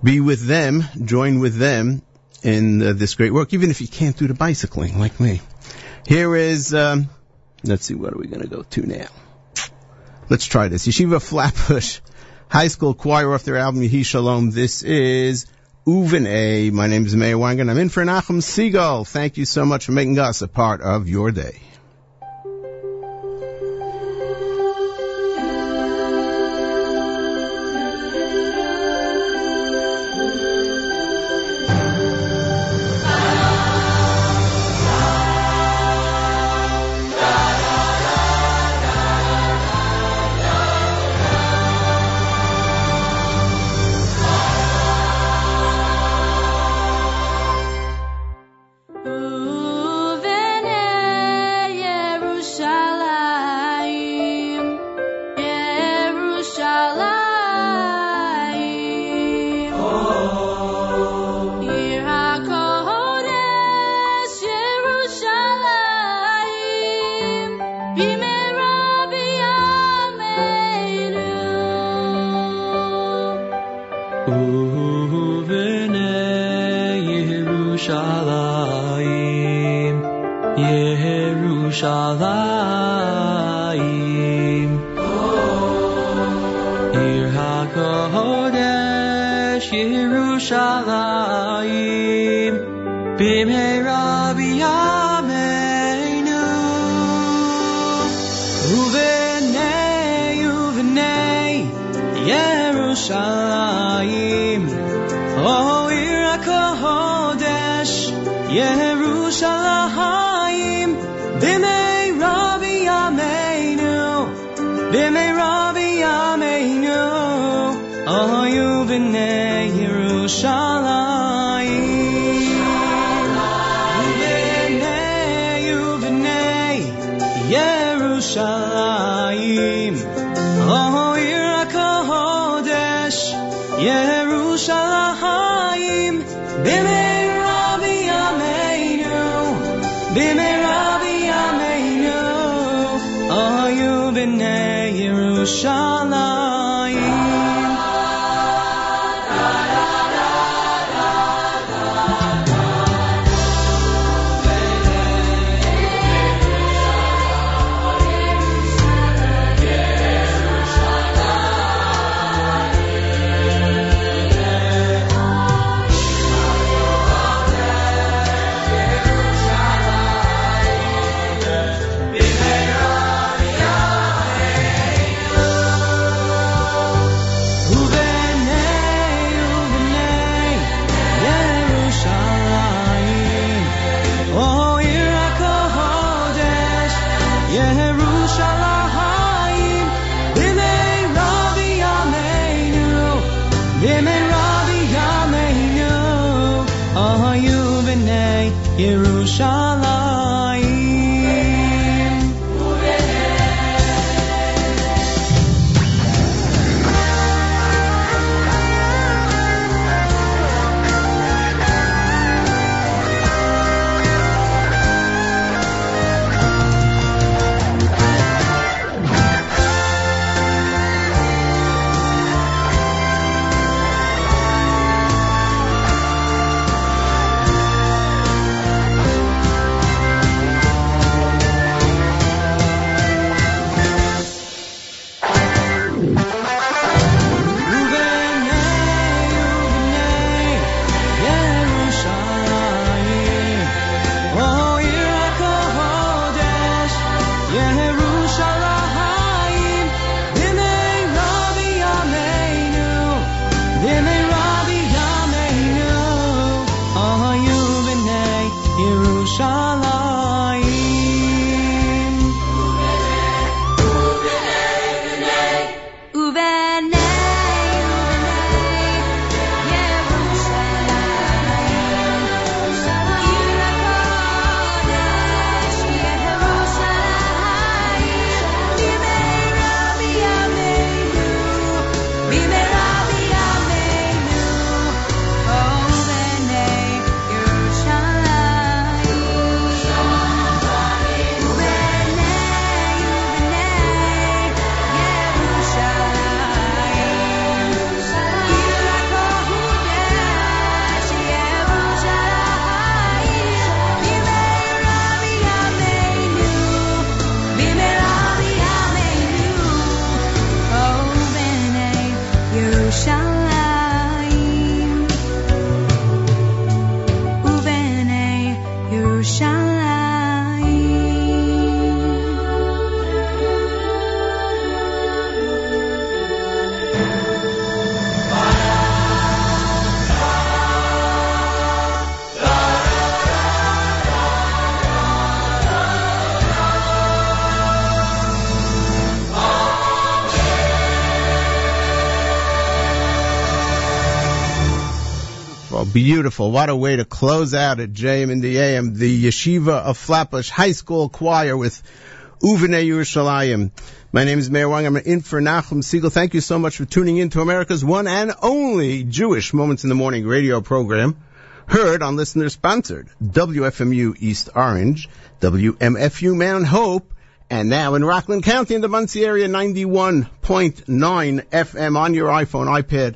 A: be with them, join with them in uh, this great work, even if you can't do the bicycling like me. Here is, um, let's see, what are we going to go to now? Let's try this. Yeshiva Flatbush High School Choir off their album Yehi Shalom. This is Uven A. My name is Meir Wangan. I'm in for Nachum Segal. Thank you so much for making us a part of your day.
Q: shine.
A: Beautiful. What a way to close out at JM in the AM, the Yeshiva of Flatbush High School Choir with Uvene Yerushalayim. My name is Meir Wang. I'm in for Nachum Segal. Thank you so much for tuning in to America's one and only Jewish Moments in the Morning radio program. Heard on listener sponsored WFMU East Orange, WMFU Mount Hope, and now in Rockland County in the Monsey area, 91.9 FM on your iPhone, iPad,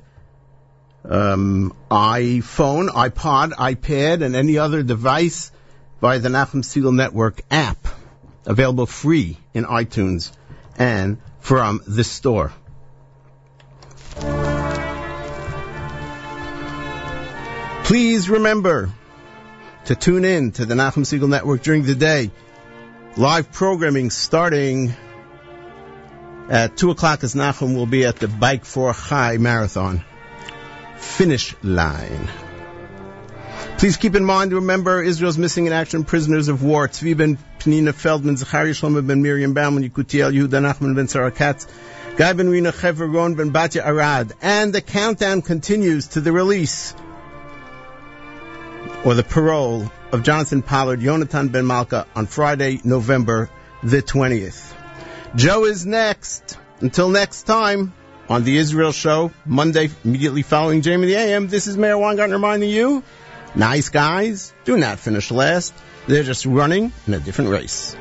A: um, iPhone, iPod, iPad, and any other device via the Nachum Segal Network app. Available free in iTunes and from the store. Please remember to tune in to the Nachum Segal Network during the day. Live programming starting at 2 o'clock as Nachum will be at the Bike for Chai Marathon finish line. Please keep in mind, remember Israel's missing in action prisoners of war. Tzvi ben Penina Feldman, Zachariah Shlomo ben Miriam Baumel, Yekutiel Yehuda Nachman ben Sarah Katz, Guy ben Rina Chever Ron ben Batya Arad. And the countdown continues to the release or the parole of Jonathan Pollard, Yonatan ben Malka on Friday, November the 20th. Joe is next. Until next time on the Israel Show, Monday, immediately following Jamie the AM, this is Meir Weingarten reminding you, nice guys do not finish last. They're just running in a different race.